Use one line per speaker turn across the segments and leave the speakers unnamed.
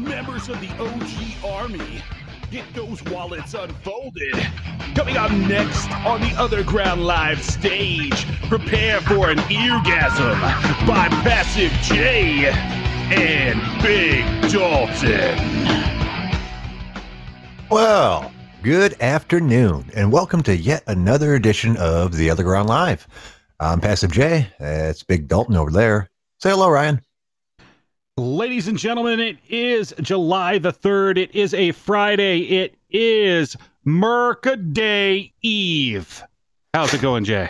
members of the OG Army. Get those wallets unfolded. Coming up next on the Otherground Live stage, prepare for an eargasm by Passive J and Big Dalton.
Well, good afternoon, and welcome to yet another edition of The Otherground Live. I'm Passive J. It's Big Dalton over there. Say hello, Ryan.
Ladies and gentlemen, it is July the 3rd. It is a Friday. It is Mercaday Eve. How's it going, Jay?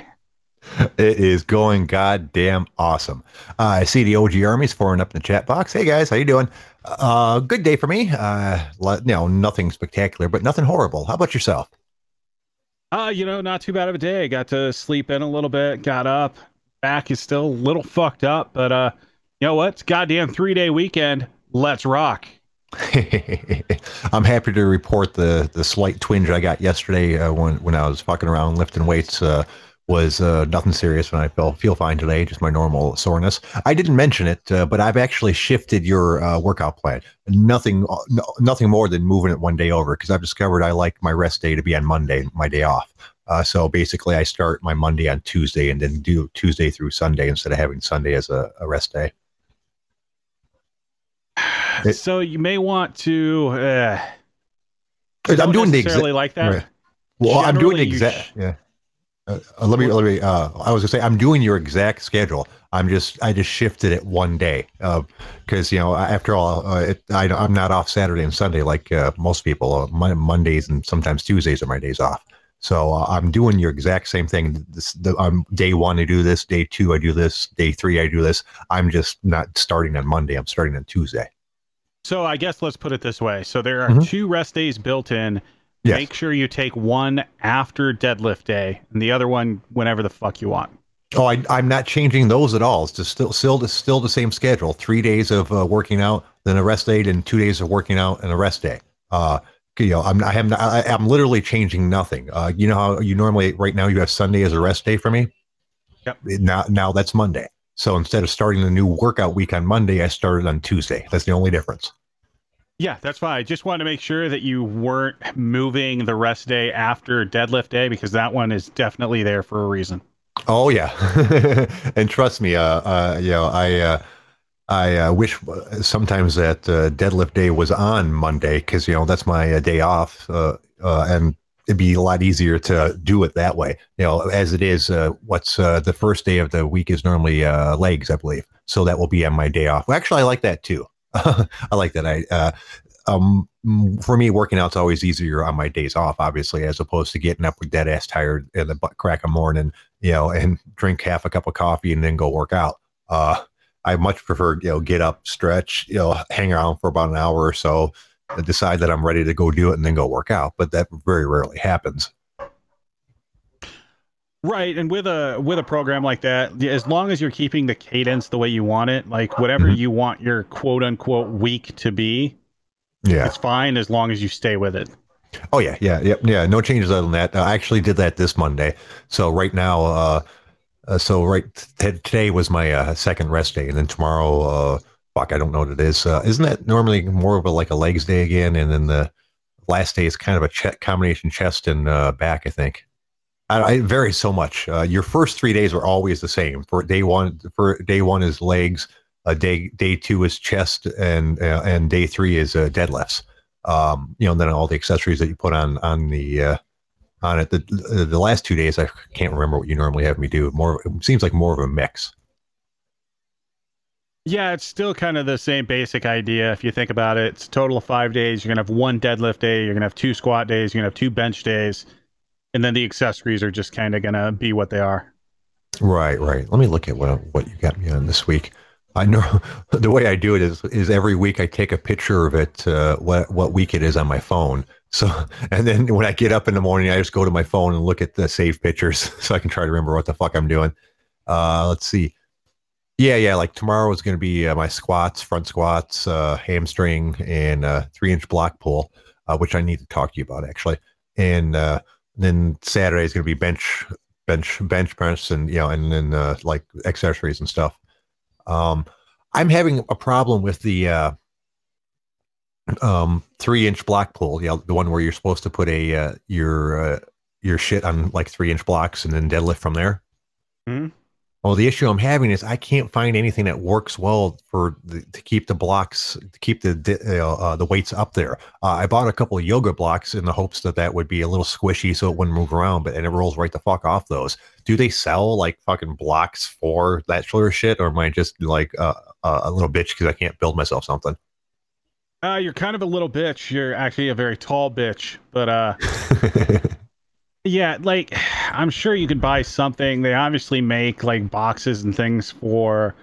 It is going goddamn awesome. Uh, I see the OG armies forming up in the chat box. Hey guys, how you doing? Uh, good day for me. Uh, you know, nothing spectacular, but nothing horrible. How about yourself?
Uh, you know, not too bad of a day. Got to sleep in a little bit, got up. Back is still a little fucked up, but uh, you know what? It's goddamn three day weekend. Let's rock.
I'm happy to report the the slight twinge I got yesterday uh, when when I was fucking around lifting weights. Uh, was uh, nothing serious, and I feel feel fine today. Just my normal soreness. I didn't mention it, uh, but I've actually shifted your uh, workout plan. Nothing, no, nothing more than moving it one day over because I've discovered I like my rest day to be on Monday, my day off. Uh, so basically, I start my Monday on Tuesday and then do Tuesday through Sunday instead of having Sunday as a, a rest day.
It, so you may want to. Uh,
I'm doing the
exact like that. Right.
Well, Generally, I'm doing the exact. Sh- yeah. Uh, uh, let me let me. Uh, I was gonna say I'm doing your exact schedule. I'm just I just shifted it one day because uh, you know after all uh, it, I, am not off Saturday and Sunday like uh, most people. My Mondays and sometimes Tuesdays are my days off. So I'm doing your exact same thing. This the, um, day one I do this, day two I do this, day three I do this. I'm just not starting on Monday. I'm starting on Tuesday.
So I guess let's put it this way. So there are mm-hmm. two rest days built in. Yes. Make sure you take one after deadlift day and the other one whenever the fuck you want.
Oh, I, am not changing those at all. It's just still still still the same schedule. Three days of uh, working out, then a rest day, and two days of working out and a rest day. Uh, you know, I'm I am I, am literally changing nothing. Uh, you know how you normally right now you have Sunday as a rest day for me.
Yep.
Now now that's Monday. So instead of starting the new workout week on Monday, I started on Tuesday. That's the only difference.
Yeah, that's fine. I just wanted to make sure that you weren't moving the rest day after deadlift day because that one is definitely there for a reason.
Oh yeah, and trust me, uh, uh, you know, I, uh, I uh, wish sometimes that uh, deadlift day was on Monday because you know that's my uh, day off, uh, uh, and it'd be a lot easier to do it that way. You know, as it is, uh, what's uh, the first day of the week is normally uh, legs, I believe. So that will be on my day off. Well, actually, I like that too. I like that. I uh, um, for me, working out's always easier on my days off, obviously, as opposed to getting up with dead ass tired in the butt crack of morning, you know, and drink half a cup of coffee and then go work out. Uh, I much prefer, you know, get up, stretch, you know, hang around for about an hour or so, decide that I'm ready to go do it, and then go work out. But that very rarely happens.
Right, and with a with a program like that, as long as you're keeping the cadence the way you want it, like whatever mm-hmm. you want your quote unquote week to be,
yeah,
it's fine as long as you stay with it.
Oh yeah, yeah, yeah, yeah. No changes other than that. I actually did that this Monday. So right now, uh, uh so right t- today was my uh, second rest day, and then tomorrow, uh, fuck, I don't know what it is. Uh, isn't that normally more of a like a legs day again? And then the last day is kind of a ch- combination chest and uh, back, I think. I, it varies so much. Uh, your first three days are always the same. For day one, for day one is legs. Day day two is chest, and and day three is deadlifts. Um, you know, and then all the accessories that you put on on the on it. The the last two days, I can't remember what you normally have me do. More, it seems like more of a mix.
Yeah, it's still kind of the same basic idea. If you think about it, it's a total of five days. You're gonna have one deadlift day. You're gonna have two squat days. You're gonna have two bench days and then the accessories are just kind of gonna be what they are.
Right, right. Let me look at what what you got me on this week. I know the way I do it is is every week I take a picture of it, uh, what what week it is on my phone. So, and then when I get up in the morning, I just go to my phone and look at the saved pictures, so I can try to remember what the fuck I'm doing. Uh, let's see. Yeah, yeah. Like tomorrow is going to be uh, my squats, front squats, uh, hamstring, and uh, three inch block pull, uh, which I need to talk to you about actually. And uh, then Saturday is going to be bench, bench, bench press, and you know, and then uh, like accessories and stuff. Um, I'm having a problem with the uh, um three inch block pull, yeah, the one where you're supposed to put a uh, your uh, your shit on like three inch blocks and then deadlift from there.
Mhm.
Well, the issue I'm having is I can't find anything that works well for the, to keep the blocks, to keep the uh, uh, the weights up there. Uh, I bought a couple of yoga blocks in the hopes that that would be a little squishy so it wouldn't move around, but and it rolls right the fuck off those. Do they sell like fucking blocks for that sort of shit, or am I just like uh, uh, a little bitch because I can't build myself something?
Uh, you're kind of a little bitch. You're actually a very tall bitch, but uh, yeah, like I'm sure you could buy something. They obviously make like boxes and things for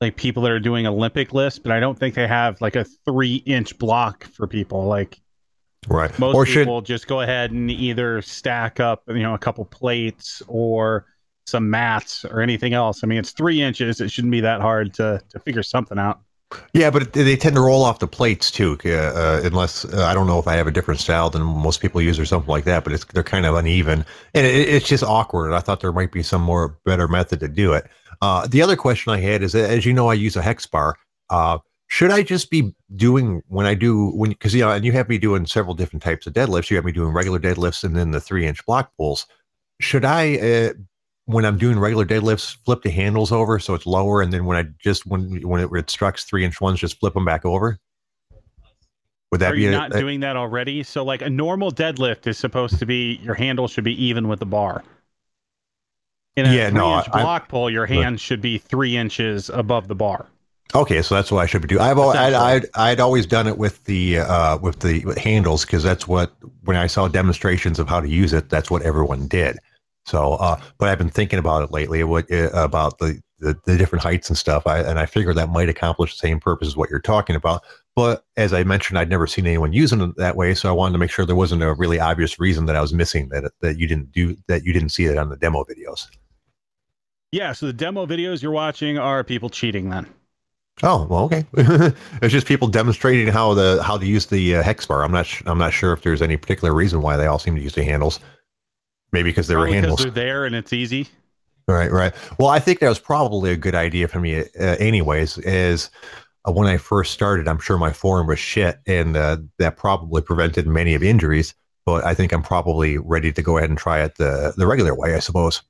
like people that are doing Olympic lifts, but I don't think they have like a three inch block for people. Like
right.
most
or should
people just go ahead and either stack up, you know, a couple plates or some mats or anything else. I mean, it's three inches. It shouldn't be that hard to to figure something out.
Yeah, but they tend to roll off the plates too, uh, uh, unless uh, I don't know if I have a different style than most people use or something like that. But it's they're kind of uneven, and it, it's just awkward. I thought there might be some more better method to do it. Uh, the other question I had is, as you know, I use a hex bar. Uh, should I just be doing when I do when because you know, and you have me doing several different types of deadlifts. You have me doing regular deadlifts and then the three inch block pulls. Should I uh, when I'm doing regular deadlifts, flip the handles over so it's lower, and then when I just when when it instructs three inch ones, just flip them back over. Would that
Are
be
you
a-
not
a-
doing that already? So, like a normal deadlift is supposed to be your handle should be even with the bar. In a
Yeah, no, I-
block pull, your hand should be three inches above the bar.
Okay, so that's what I should be doing. I've al- I'd, I'd, I'd always done it with the uh, with the with handles because that's what when I saw demonstrations of how to use it, that's what everyone did. So, uh, but I've been thinking about it lately, what uh, about the, the the different heights and stuff, I, and I figured that might accomplish the same purpose as what you're talking about. But as I mentioned, I'd never seen anyone using it that way, so I wanted to make sure there wasn't a really obvious reason that I was missing that that you didn't do that you didn't see it on the demo videos.
Yeah, so the demo videos you're watching are people cheating then.
Oh well, okay. it's just people demonstrating how the how to use the uh, hex bar. I'm not sh- I'm not sure if there's any particular reason why they all seem to use the handles. Maybe because they were
Probably 'cause
handles.
they're there and it's easy.
Right, right. Well, I think that was probably a good idea for me, uh, anyways. Is uh, when I first started, I'm sure my form was shit, and uh, that probably prevented many of injuries. But I think I'm probably ready to go ahead and try it the the regular way, I suppose.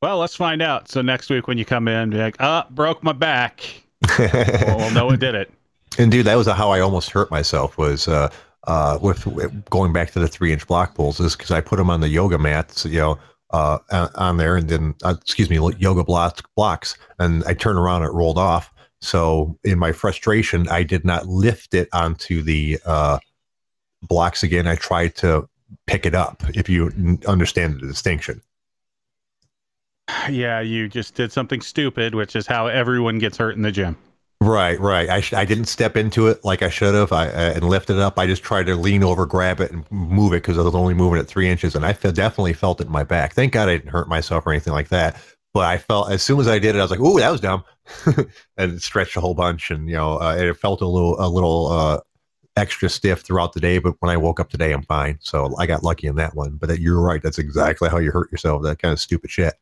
Well, let's find out. So next week when you come in, be like, ah, broke my back. Well, no one did it.
And dude, that was how I almost hurt myself. Was uh, uh, with, going back to the three inch block pulls, is because I put them on the yoga mats, you know, uh, on- there, and then uh, excuse me, yoga blocks blocks, and I turned around, it rolled off. So in my frustration, I did not lift it onto the uh, blocks again. I tried to pick it up. If you understand the distinction.
Yeah, you just did something stupid, which is how everyone gets hurt in the gym.
Right, right. I sh- I didn't step into it like I should have. I uh, and lift it up. I just tried to lean over, grab it, and move it because I was only moving it three inches, and I fe- definitely felt it in my back. Thank God I didn't hurt myself or anything like that. But I felt as soon as I did it, I was like, "Ooh, that was dumb," and stretched a whole bunch, and you know, uh, it felt a little a little uh, extra stiff throughout the day. But when I woke up today, I'm fine. So I got lucky in that one. But that, you're right. That's exactly how you hurt yourself. That kind of stupid shit.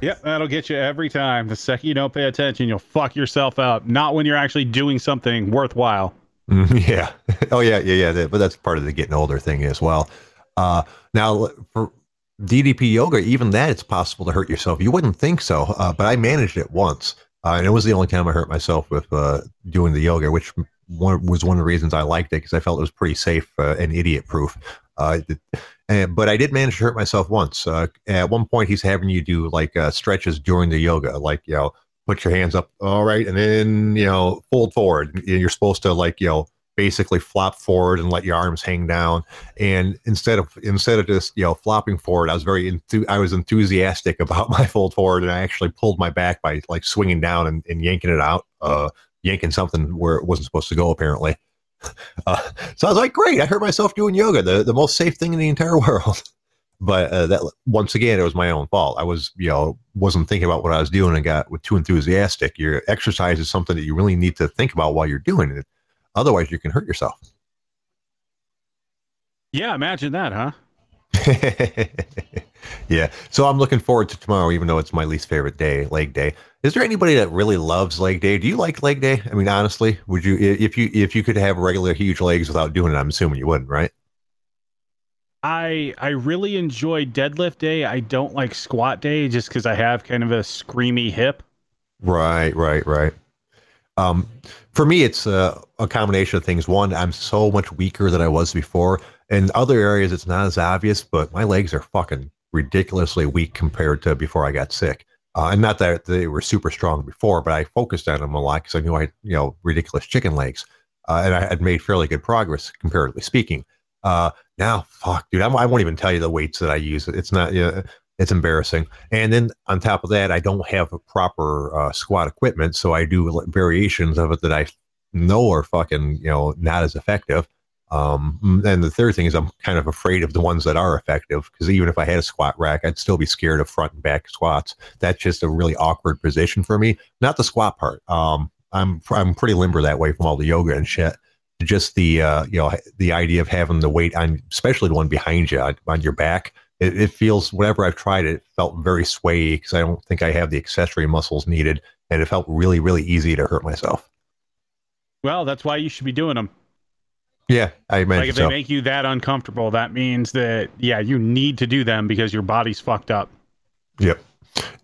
Yep, that'll get you every time. The second you don't pay attention, you'll fuck yourself up. Not when you're actually doing something worthwhile.
Mm, yeah. Oh yeah, yeah, yeah. But that's part of the getting older thing as well. Uh, now for DDP yoga, even that it's possible to hurt yourself. You wouldn't think so, uh, but I managed it once, uh, and it was the only time I hurt myself with uh, doing the yoga, which one, was one of the reasons I liked it because I felt it was pretty safe uh, and idiot proof. Uh, but I did manage to hurt myself once. Uh, at one point, he's having you do like uh, stretches during the yoga, like you know, put your hands up, all right, and then you know, fold forward. And You're supposed to like you know, basically flop forward and let your arms hang down. And instead of instead of just you know flopping forward, I was very enthu- I was enthusiastic about my fold forward, and I actually pulled my back by like swinging down and, and yanking it out, uh, yanking something where it wasn't supposed to go apparently. Uh, so I was like, great, I hurt myself doing yoga, the, the most safe thing in the entire world. But uh, that once again, it was my own fault. I was, you know, wasn't thinking about what I was doing and got too enthusiastic. Your exercise is something that you really need to think about while you're doing it. Otherwise, you can hurt yourself.
Yeah, imagine that, huh?
yeah. So I'm looking forward to tomorrow, even though it's my least favorite day, leg day. Is there anybody that really loves leg day? Do you like leg day? I mean, honestly, would you if you if you could have regular huge legs without doing it? I'm assuming you wouldn't, right?
I I really enjoy deadlift day. I don't like squat day just because I have kind of a screamy hip.
Right, right, right. Um, for me, it's a, a combination of things. One, I'm so much weaker than I was before. In other areas, it's not as obvious, but my legs are fucking ridiculously weak compared to before I got sick. Uh, and not that they were super strong before, but I focused on them a lot because I knew I you know, ridiculous chicken legs. Uh, and I had made fairly good progress, comparatively speaking. Uh, now, fuck, dude, I'm, I will not even tell you the weights that I use. It's not, you know, it's embarrassing. And then on top of that, I don't have a proper uh, squat equipment, so I do variations of it that I know are fucking, you know, not as effective. Um, and the third thing is I'm kind of afraid of the ones that are effective because even if I had a squat rack, I'd still be scared of front and back squats. That's just a really awkward position for me. Not the squat part. Um, I'm I'm pretty limber that way from all the yoga and shit. Just the uh, you know the idea of having the weight on, especially the one behind you on, on your back. It, it, feels whenever I've tried it, it felt very swayy because I don't think I have the accessory muscles needed, and it felt really really easy to hurt myself.
Well, that's why you should be doing them.
Yeah, I imagine
like if
so.
they make you that uncomfortable, that means that yeah, you need to do them because your body's fucked up.
Yep.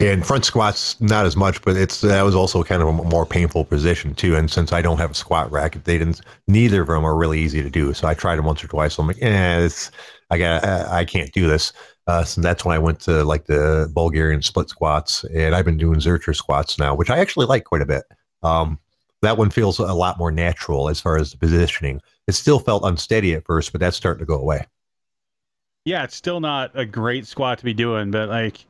And front squats, not as much, but it's that was also kind of a more painful position too. And since I don't have a squat rack, if they didn't. Neither of them are really easy to do. So I tried them once or twice. So I'm like, eh, it's I got I can't do this. Uh, so that's when I went to like the Bulgarian split squats, and I've been doing Zercher squats now, which I actually like quite a bit. Um, that one feels a lot more natural as far as the positioning. It still felt unsteady at first, but that's starting to go away.
Yeah, it's still not a great squat to be doing, but like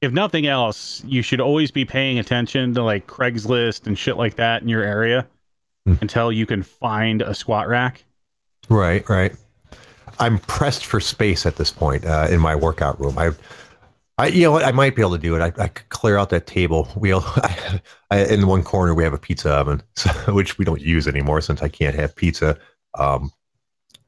if nothing else, you should always be paying attention to like Craigslist and shit like that in your area mm. until you can find a squat rack.
Right, right. I'm pressed for space at this point uh, in my workout room. I, I, you know what? I might be able to do it. I, I could clear out that table. We, I, I, in the one corner, we have a pizza oven, so, which we don't use anymore since I can't have pizza. Um,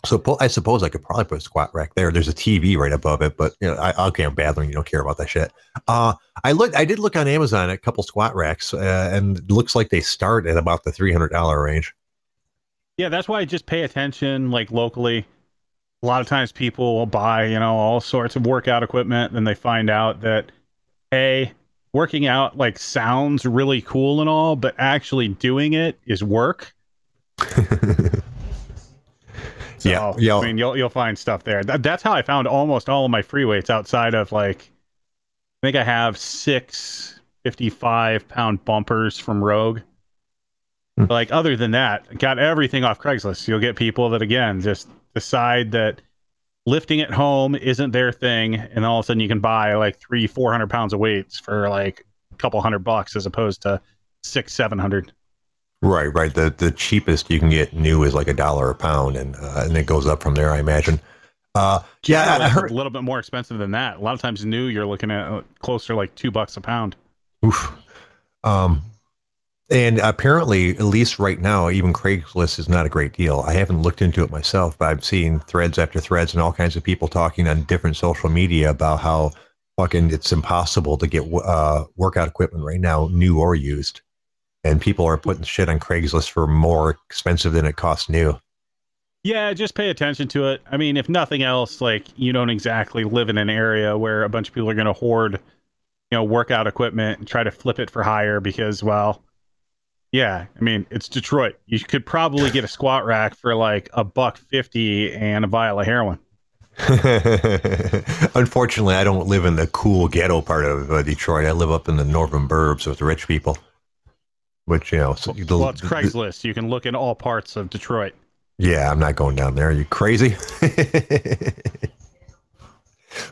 so I suppose I could probably put a squat rack there. There's a TV right above it, but you know, I, okay, I'm battling. You don't care about that shit. Uh, I look, I did look on Amazon at a couple squat racks, uh, and it looks like they start at about the three hundred dollar range.
Yeah, that's why I just pay attention, like locally. A lot of times, people will buy, you know, all sorts of workout equipment, and they find out that, a working out like sounds really cool and all, but actually doing it is work. So, yeah, yeah. I mean, you'll you'll find stuff there. That, that's how I found almost all of my free weights outside of like, I think I have six 55 pound bumpers from Rogue. Hmm. Like other than that, got everything off Craigslist. You'll get people that again just decide that lifting at home isn't their thing, and all of a sudden you can buy like three, four hundred pounds of weights for like a couple hundred bucks as opposed to six, seven hundred.
Right, right. The the cheapest you can get new is like a dollar a pound, and uh, and it goes up from there. I imagine. Uh, yeah,
I heard a little bit more expensive than that. A lot of times, new you're looking at uh, closer like two bucks a pound.
Oof. Um, and apparently, at least right now, even Craigslist is not a great deal. I haven't looked into it myself, but I've seen threads after threads and all kinds of people talking on different social media about how fucking it's impossible to get uh, workout equipment right now, new or used and people are putting shit on Craigslist for more expensive than it costs new.
Yeah, just pay attention to it. I mean, if nothing else, like you don't exactly live in an area where a bunch of people are going to hoard, you know, workout equipment and try to flip it for higher because, well, yeah, I mean, it's Detroit. You could probably get a squat rack for like a buck fifty and a vial of heroin.
Unfortunately, I don't live in the cool ghetto part of uh, Detroit. I live up in the northern burbs with the rich people. Which you know,
so the, well, it's Craigslist. The, you can look in all parts of Detroit.
Yeah, I'm not going down there. Are you crazy?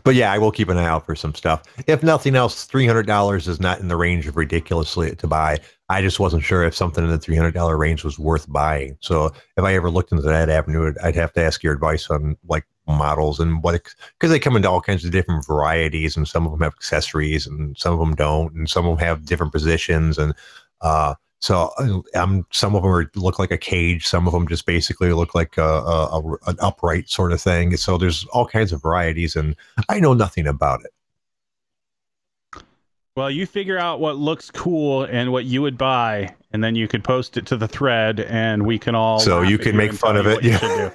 but yeah, I will keep an eye out for some stuff. If nothing else, three hundred dollars is not in the range of ridiculously to buy. I just wasn't sure if something in the three hundred dollar range was worth buying. So if I ever looked into that avenue, I'd have to ask your advice on like models and what because they come into all kinds of different varieties, and some of them have accessories, and some of them don't, and some of them have different positions, and uh, so um, some of them are, look like a cage. Some of them just basically look like a, a, a, an upright sort of thing. So there's all kinds of varieties, and I know nothing about it.
Well, you figure out what looks cool and what you would buy, and then you could post it to the thread, and we can all.
So you can make fun of it, yeah.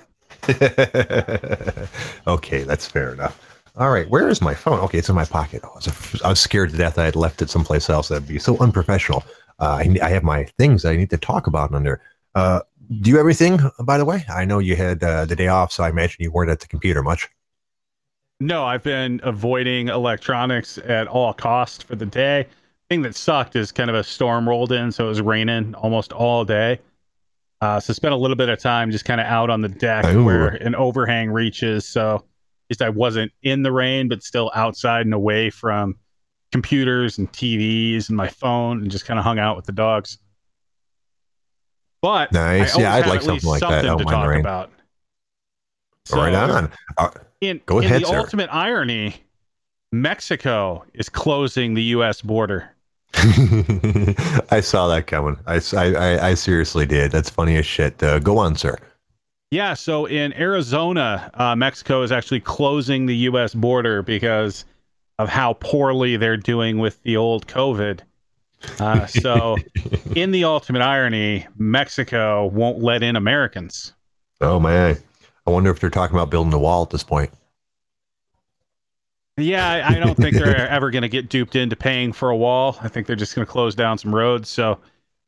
okay, that's fair enough. All right, where is my phone? Okay, it's in my pocket. I was, I was scared to death I had left it someplace else. That'd be so unprofessional. Uh, I, I have my things I need to talk about under. Uh, do you have anything, by the way? I know you had uh, the day off, so I imagine you weren't at the computer much.
No, I've been avoiding electronics at all costs for the day. Thing that sucked is kind of a storm rolled in, so it was raining almost all day. Uh, so spent a little bit of time just kind of out on the deck
Ooh.
where an overhang reaches. So at least I wasn't in the rain, but still outside and away from computers and TVs and my phone, and just kind of hung out with the dogs. But
Nice. Yeah, I'd like something like that.
Something
don't
to talk
rain.
about.
right on. Uh,
in,
Go
in
ahead,
the
sir.
ultimate irony, Mexico is closing the U.S. border.
I saw that coming. I I seriously did. That's funny as shit. Uh, go on, sir.
Yeah, so in Arizona, uh, Mexico is actually closing the U.S. border because of how poorly they're doing with the old COVID. Uh, so, in the ultimate irony, Mexico won't let in Americans.
Oh man, I wonder if they're talking about building a wall at this point.
Yeah, I, I don't think they're ever going to get duped into paying for a wall. I think they're just going to close down some roads. So,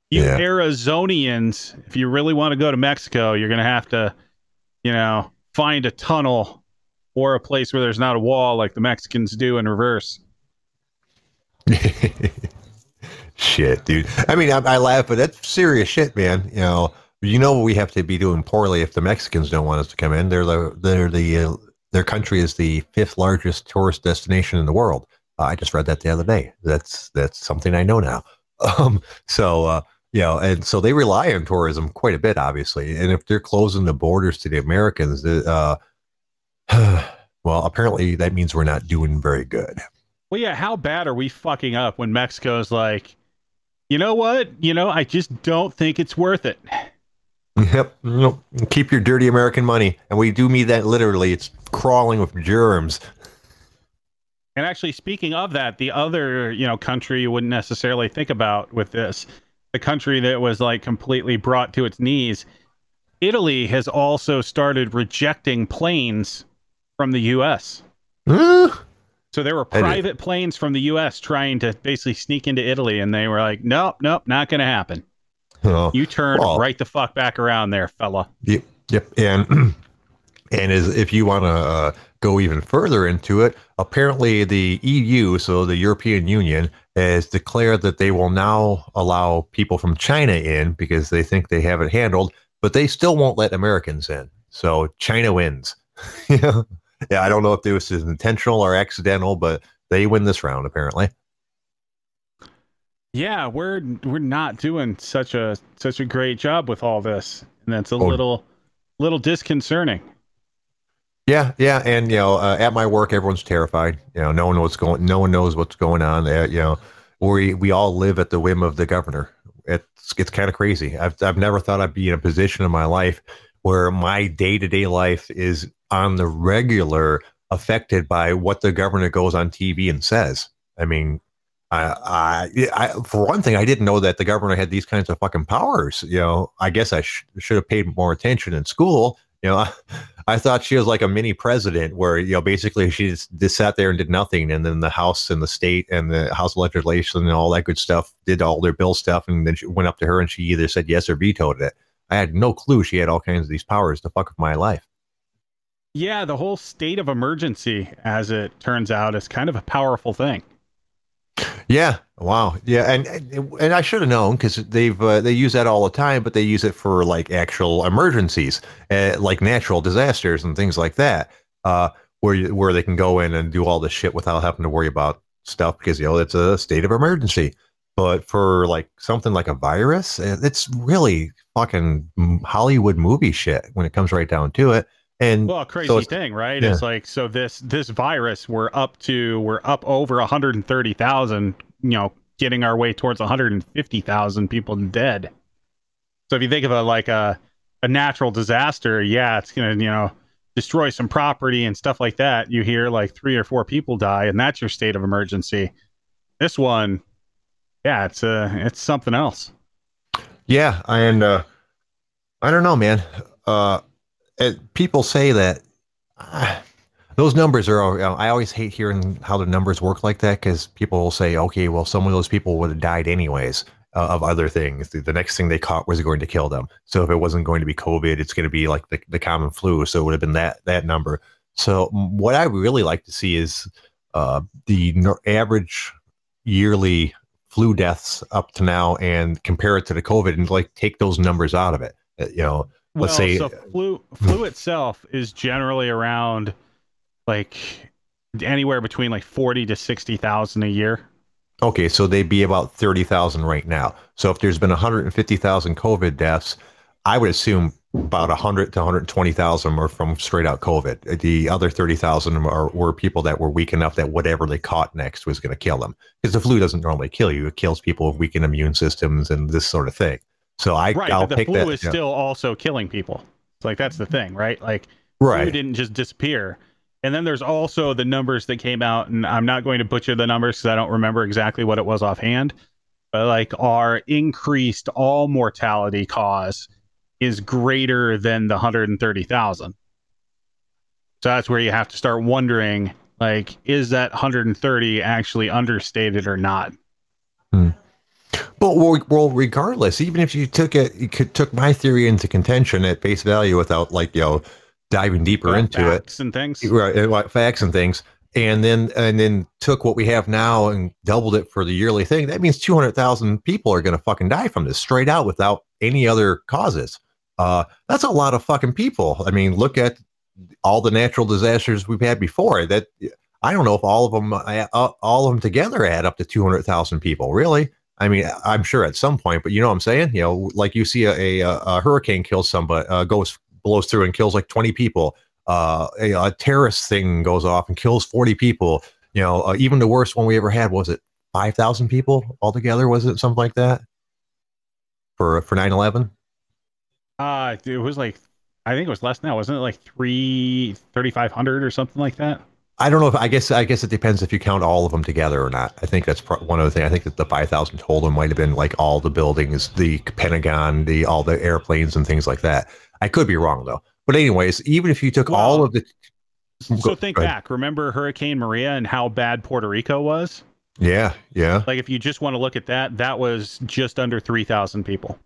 you
Yeah.
Arizonians, if you really want to go to Mexico, you're going to have to, you know, find a tunnel or a place where there's not a wall like the Mexicans do in reverse.
shit, dude. I mean, I, I laugh, but that's serious shit, man. You know, you know what we have to be doing poorly if the Mexicans don't want us to come in. They're the they're the uh, their country is the fifth largest tourist destination in the world. Uh, I just read that the other day. That's that's something I know now. Um, so uh, you know, and so they rely on tourism quite a bit, obviously. And if they're closing the borders to the Americans, uh, well, apparently that means we're not doing very good.
Well, yeah, how bad are we fucking up when Mexico's like, you know what? You know, I just don't think it's worth it.
Yep. Nope. Keep your dirty American money. And we do mean that literally. It's crawling with germs.
And actually, speaking of that, the other you know country you wouldn't necessarily think about with this, the country that was like completely brought to its knees, Italy has also started rejecting planes from the U.S. So there were private planes from the U.S. trying to basically sneak into Italy, and they were like, "Nope, nope, not going to happen. You turn
Well-
right the fuck back around there, fella."
yep. Yep. And and as if you want to uh, go even further into it, apparently the EU, so the European Union, has declared that they will now allow people from China in because they think they have it handled, but they still won't let Americans in. So China wins. yeah. Yeah. I don't know if this is intentional or accidental, but they win this round apparently.
Yeah, we're we're not doing such a such a great job with all this, and that's a
Oh.
little little disconcerting.
Yeah, yeah, and you know, uh, at my work, everyone's terrified. You know, no one what's going, no one knows what's going on. Uh, you know, we we all live at the whim of the governor. It's it's kind of crazy. I've I've never thought I'd be in a position in my life where my day to day life is on the regular affected by what the governor goes on TV and says. I mean, I, I, I for one thing, I didn't know that the governor had these kinds of fucking powers. You know, I guess I sh- should have paid more attention in school. You know, I thought she was like a mini president where, you know, basically she just, just sat there and did nothing. And then the House and the state and the House legislation and all that good stuff did all their bill stuff. And then she went up to her and she either said yes or vetoed it. I had no clue she had all kinds of these powers to fuck with my life.
Yeah, the whole state of emergency, as it turns out, is kind of a powerful thing.
Yeah. Wow. Yeah. And and I should have known because they've uh, they use that all the time, but they use it for like actual emergencies, uh, like natural disasters and things like that, uh, where where they can go in and do all this shit without having to worry about stuff because you know it's a state of emergency. But for like something like a virus, uh, it's really fucking Hollywood movie shit when it comes right down to it. And
Well, a crazy
so
thing, right?
yeah.
It's like so this this virus we're up to we're up over 130,000, you know, getting our way towards 150,000 people dead. So if you think of a like a a natural disaster, yeah, it's going to, you know, destroy some property and stuff like that. You hear like 3 or 4 people die and that's your state of emergency. this one, yeah, it's uh, it's something else.
Yeah, and uh, I don't know, man. Uh, people say that uh, those numbers are. I always hate hearing how the numbers work like that because people will say, "Okay, well, some of those people would have died anyways." Uh, of other things. The, the, next thing they caught was going to kill them. So if it wasn't going to be COVID, it's going to be like the, the common flu. So it would have been that that number. So what I really like to see is uh, the average yearly flu deaths up to now and compare it to the COVID and like take those numbers out of it. Uh, you know, let's
well,
say
so flu flu hmm. itself is generally around like anywhere between like 40 to 60,000 a year.
Okay, so they'd be about 30,000 right now. So if there's been 150,000 COVID deaths, I would assume about 100 to 120,000 are from straight out COVID. The other 30,000 are were people that were weak enough that whatever they caught next was going to kill them. Because the flu doesn't normally kill you; it kills people with weakened immune systems and this sort of thing. So I,
right,
I'll
but the flu
that.
is
yeah.
still also killing people. It's like that's the thing, right? Like
right.
flu didn't just disappear. And then there's also the numbers that came out, and I'm not going to butcher the numbers because I don't remember exactly what it was offhand. But like our increased all mortality cause is greater than the 130,000. So that's where you have to start wondering like is that 130 actually understated or not? Hmm.
But well, well, regardless, even if you took it, you could, took my theory into contention at face value without like you know diving deeper
Uh,
into it,
facts and things.
right? and Facts and things, and then and then took what we have now and doubled it for the yearly thing. That means two hundred thousand people are going to fucking die from this straight out without any other causes. Uh, that's a lot of fucking people. I mean, look at all the natural disasters we've had before. That I don't know if all of them, uh, all of them together add up to two hundred thousand people. Really? I mean, I'm sure at some point, but you know what I'm saying? You know, like you see a, a, a hurricane kills somebody, uh, goes blows through and kills like 20 people. Uh, a, a terrorist thing goes off and kills 40 people. You know, uh, even the worst one we ever had was it 5,000 people altogether? Was it something like that for for 9/11?
Uh it was like I think it was less now, wasn't it like three thirty five hundred or something like that?
I don't know if I guess I guess it depends if you count all of them together or not. I think that's pro- one other thing. I think that the five thousand total might have been like all the buildings, the Pentagon, the all the airplanes and things like that. I could be wrong though. But anyways, even if you took
Well,
all of the,
So
Go-
think
go
back. Remember Hurricane Maria and how bad Puerto Rico was?
yeah, yeah,
Like if you just want to look at that, that was just under three thousand people.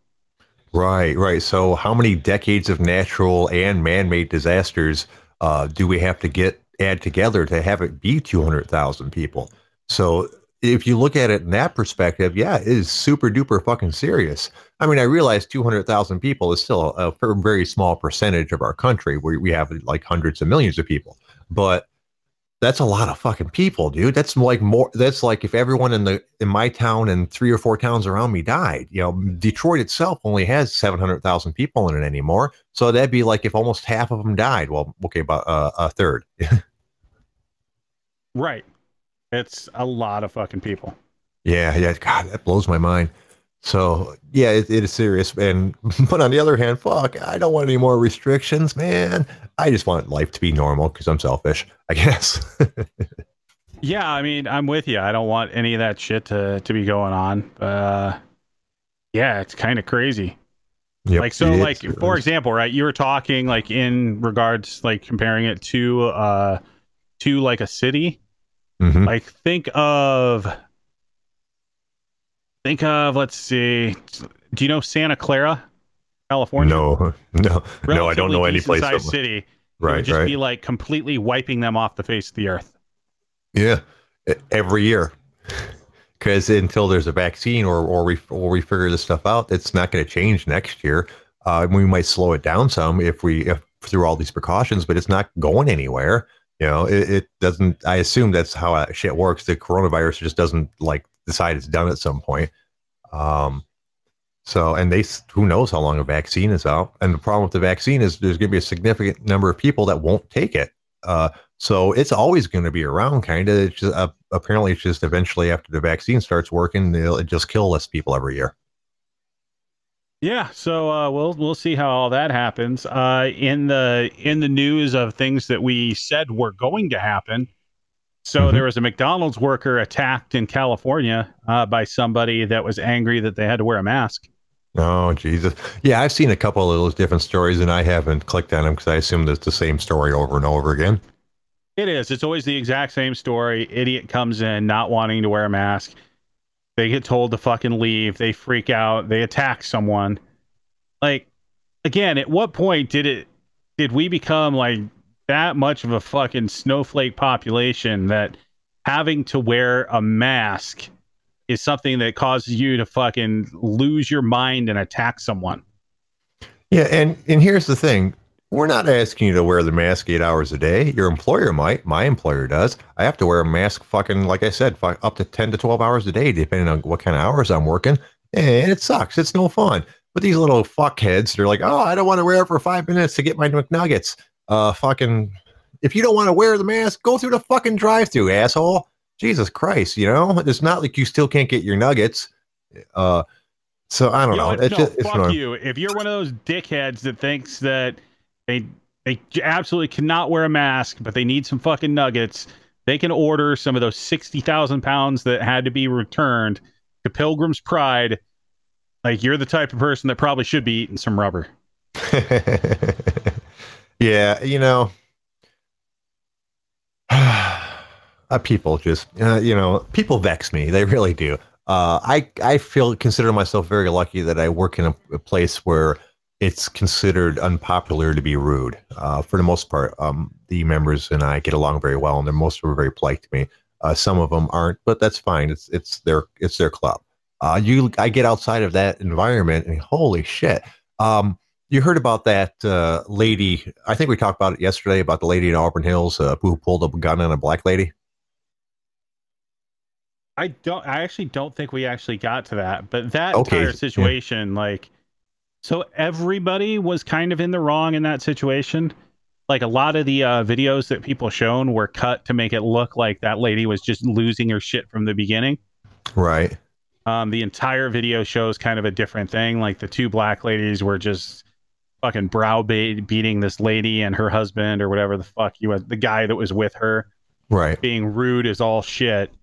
right, right. So how many decades of natural and man-made disasters uh, do we have to get add together to have it be two hundred thousand people? So if you look at it in that perspective, yeah, it is super duper fucking serious. I mean, I realize 200,000 people is still a, a very small percentage of our country where we have like hundreds of millions of people, but that's a lot of fucking people, dude. That's like more, that's like if everyone in the, in my town and three or four towns around me died, you know, Detroit itself only has 700,000 people in it anymore. So that'd be like if almost half of them died. Well, okay, about uh, a third.
Right. It's a lot of fucking people.
Yeah, yeah. God, that blows my mind. So yeah, it, it is serious. And but on the other hand, fuck, I don't want any more restrictions, man. I just want life to be normal because I'm selfish, I guess.
Yeah, I mean, I'm with you. I don't want any of that shit to to be going on. Uh, yeah, it's kind of crazy.
Yep,
like so, like
is.
for example, right? You were talking like in regards, like comparing it to uh to like a city.
Mhm.
Like think of think of let's see. Do you know Santa Clara, California?
no, no, no. I don't know any place. That-
city. it
Right,
would just
right.
be like completely wiping them off the face of the earth.
Yeah, every year. Because until there's a vaccine or or we or we figure this stuff out, it's not going to change next year. Uh, we might slow it down some if we if through all these precautions, but it's not going anywhere. You know, it, it doesn't. I assume that's how shit works. The coronavirus just doesn't like decide it's done at some point. Um, so, and they, who knows how long a vaccine is out. And the problem with the vaccine is there's going to be a significant number of people that won't take it. Uh, so it's always going to be around, kind of. It's just uh, apparently it's just eventually after the vaccine starts working, it'll it just kill less people every year.
Yeah, so uh, we'll we'll see how all that happens. Uh, in the in the news of things that we said were going to happen, So
Mhm.
there was a McDonald's worker attacked in California uh, by somebody that was angry that they had to wear a mask.
Oh Jesus! Yeah, I've seen a couple of those different stories, and I haven't clicked on them because I assume it's the same story over and over again.
It is. It's always the exact same story. Idiot comes in not wanting to wear a mask. They get told to fucking leave. They freak out. They attack someone. Like, again, at what point did it did we become like that much of a fucking snowflake population that having to wear a mask is something that causes you to fucking lose your mind and attack someone?
Yeah, and and here's the thing: we're not asking you to wear the mask eight hours a day. Your employer might. My employer does. I have to wear a mask, fucking like I said, up to ten to twelve hours a day, depending on what kind of hours I'm working. And it sucks. It's no fun. But these little fuckheads, they're like, oh, I don't want to wear it for five minutes to get my McNuggets. Uh, fucking. If you don't want to wear the mask, go through the fucking drive-through, asshole. Jesus Christ, you know, it's not like you still can't get your nuggets. Uh, so I don't know. It's
no,
just, it's
fuck
annoying.
you. If you're one of those dickheads that thinks that they they absolutely cannot wear a mask, but they need some fucking nuggets, they can order some of those sixty thousand pounds that had to be returned to Pilgrim's Pride. Like you're the type of person that probably should be eating some rubber.
yeah, you know, uh, people just, uh, you know, people vex me. They really do. Uh, I I feel consider myself very lucky that I work in a, a place where it's considered unpopular to be rude. Uh, for the most part, um, the members and I get along very well, and they're most of them are very polite to me. Uh, some of them aren't, but that's fine. It's it's their it's their club. Uh, you, I get outside of that environment, and holy shit. Um, you heard about that uh, lady? I think we talked about it yesterday about the lady in Auburn Hills uh, who pulled a gun on a black lady.
I don't. I actually don't think we actually got to that. But that
Okay,
entire
yeah.
situation, like, so everybody was kind of in the wrong in that situation. Like a lot of the uh, videos that people shown were cut to make it look like that lady was just losing her shit from the beginning.
Right.
Um, the entire video shows kind of a different thing. Like the two black ladies were just fucking browbeat beating this lady and her husband or whatever the fuck you was the guy that was with her
Right.
being rude is all shit.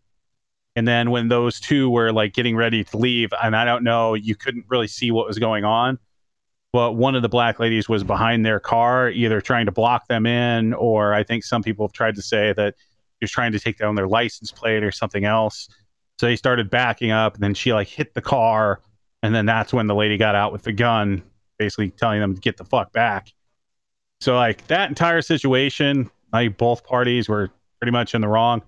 And then when those two were like getting ready to leave, and I don't know, you couldn't really see what was going on. But one of the black ladies was behind their car, either trying to block them in, or I think some people have tried to say that he was trying to take down their license plate or something else. So he started backing up, and then she like hit the car, and then that's when the lady got out with the gun, basically telling them to get the fuck back. So like that entire situation, like both parties were pretty much in the wrong.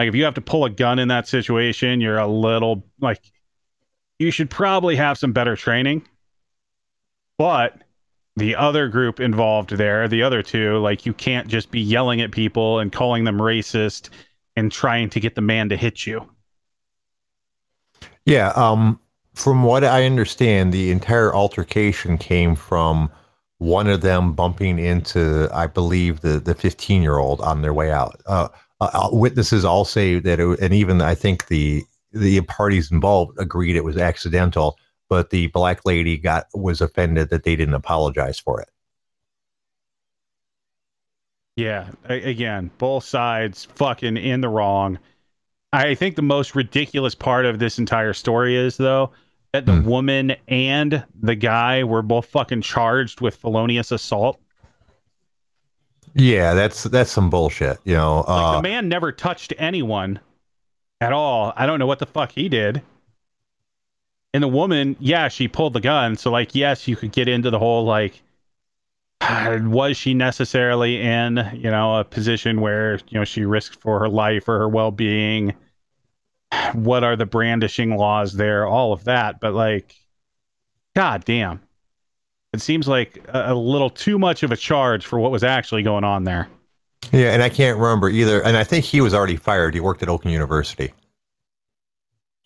Like if you have to pull a gun in that situation, you're a little like you should probably have some better training. But the other group involved there, the other two, like you can't just be yelling at people and calling them racist and trying to get the man to hit you.
Yeah. Um. From what I understand, the entire altercation came from one of them bumping into, I believe, the the 15 year old on their way out. Uh, uh, witnesses all say that, it, and even I think the the parties involved agreed it was accidental, but the black lady got was offended that they didn't apologize for it.
Yeah, again, both sides fucking in the wrong. I think the most ridiculous part of this entire story is though that the
Hmm.
woman and the guy were both fucking charged with felonious assault.
Yeah, that's that's some bullshit. You know.
Like
Uh,
the man never touched anyone at all. I don't know what the fuck he did. And the woman, yeah, she pulled the gun. So like, yes, you could get into the whole like, was she necessarily in you know a position where you know she risked for her life or her well-being? What are the brandishing laws there? All of that, but like, god damn, it seems like a, a little too much of a charge for what was actually going on there.
Yeah, and I can't remember either. And I think he was already fired. He worked at Oakland University,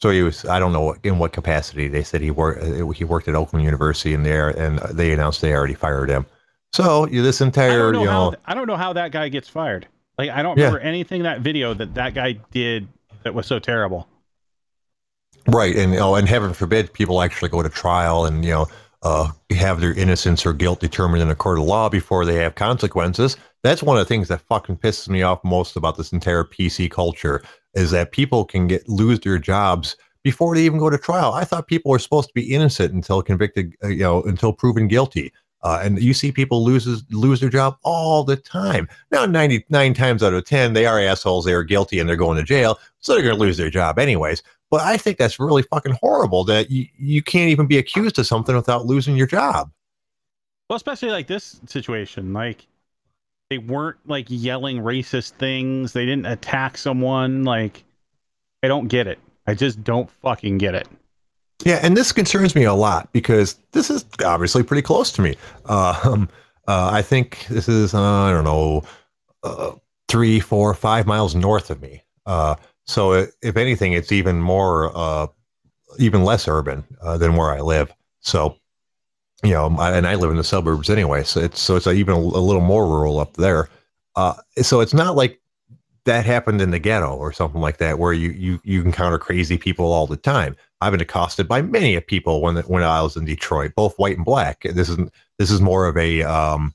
so he was. I don't know what, in what capacity. They said he worked. He worked at Oakland University, and there, and they announced they already fired him. So you this
I
entire,
don't know
you
how
know,
I don't know how that guy gets fired. Like I don't
Yeah.
remember anything that video that that guy did that was so terrible.
right, and oh, and heaven forbid people actually go to trial, and you know, uh, have their innocence or guilt determined in a court of law before they have consequences. That's one of the things that fucking pisses me off most about this entire PC culture is that people can get lose their jobs before they even go to trial. I thought people were supposed to be innocent until convicted, uh, you know, until proven guilty. Uh, and you see people loses lose their job all the time. Now, 99 times out of 10, they are assholes, they are guilty, and they're going to jail. So they're going to lose their job anyways. But I think that's really fucking horrible that you can't even be accused of something without losing your job.
Well, especially like this situation. Like, they weren't like yelling racist things, they didn't attack someone. Like, I don't get it. I just don't fucking get it.
Yeah, and this concerns me a lot because this is obviously pretty close to me. Uh, um, uh, I think this is uh, I don't know uh, three, four, five miles north of me. Uh, so it, if anything, it's even more, uh, even less urban than where I live. So you know, and I live in the suburbs anyway, so it's so it's even a, a little more rural up there. so it's not like that happened in the ghetto or something like that, where you you you encounter crazy people all the time. I've been accosted by many people when when I was in Detroit, both white and black. This is this is more of a um,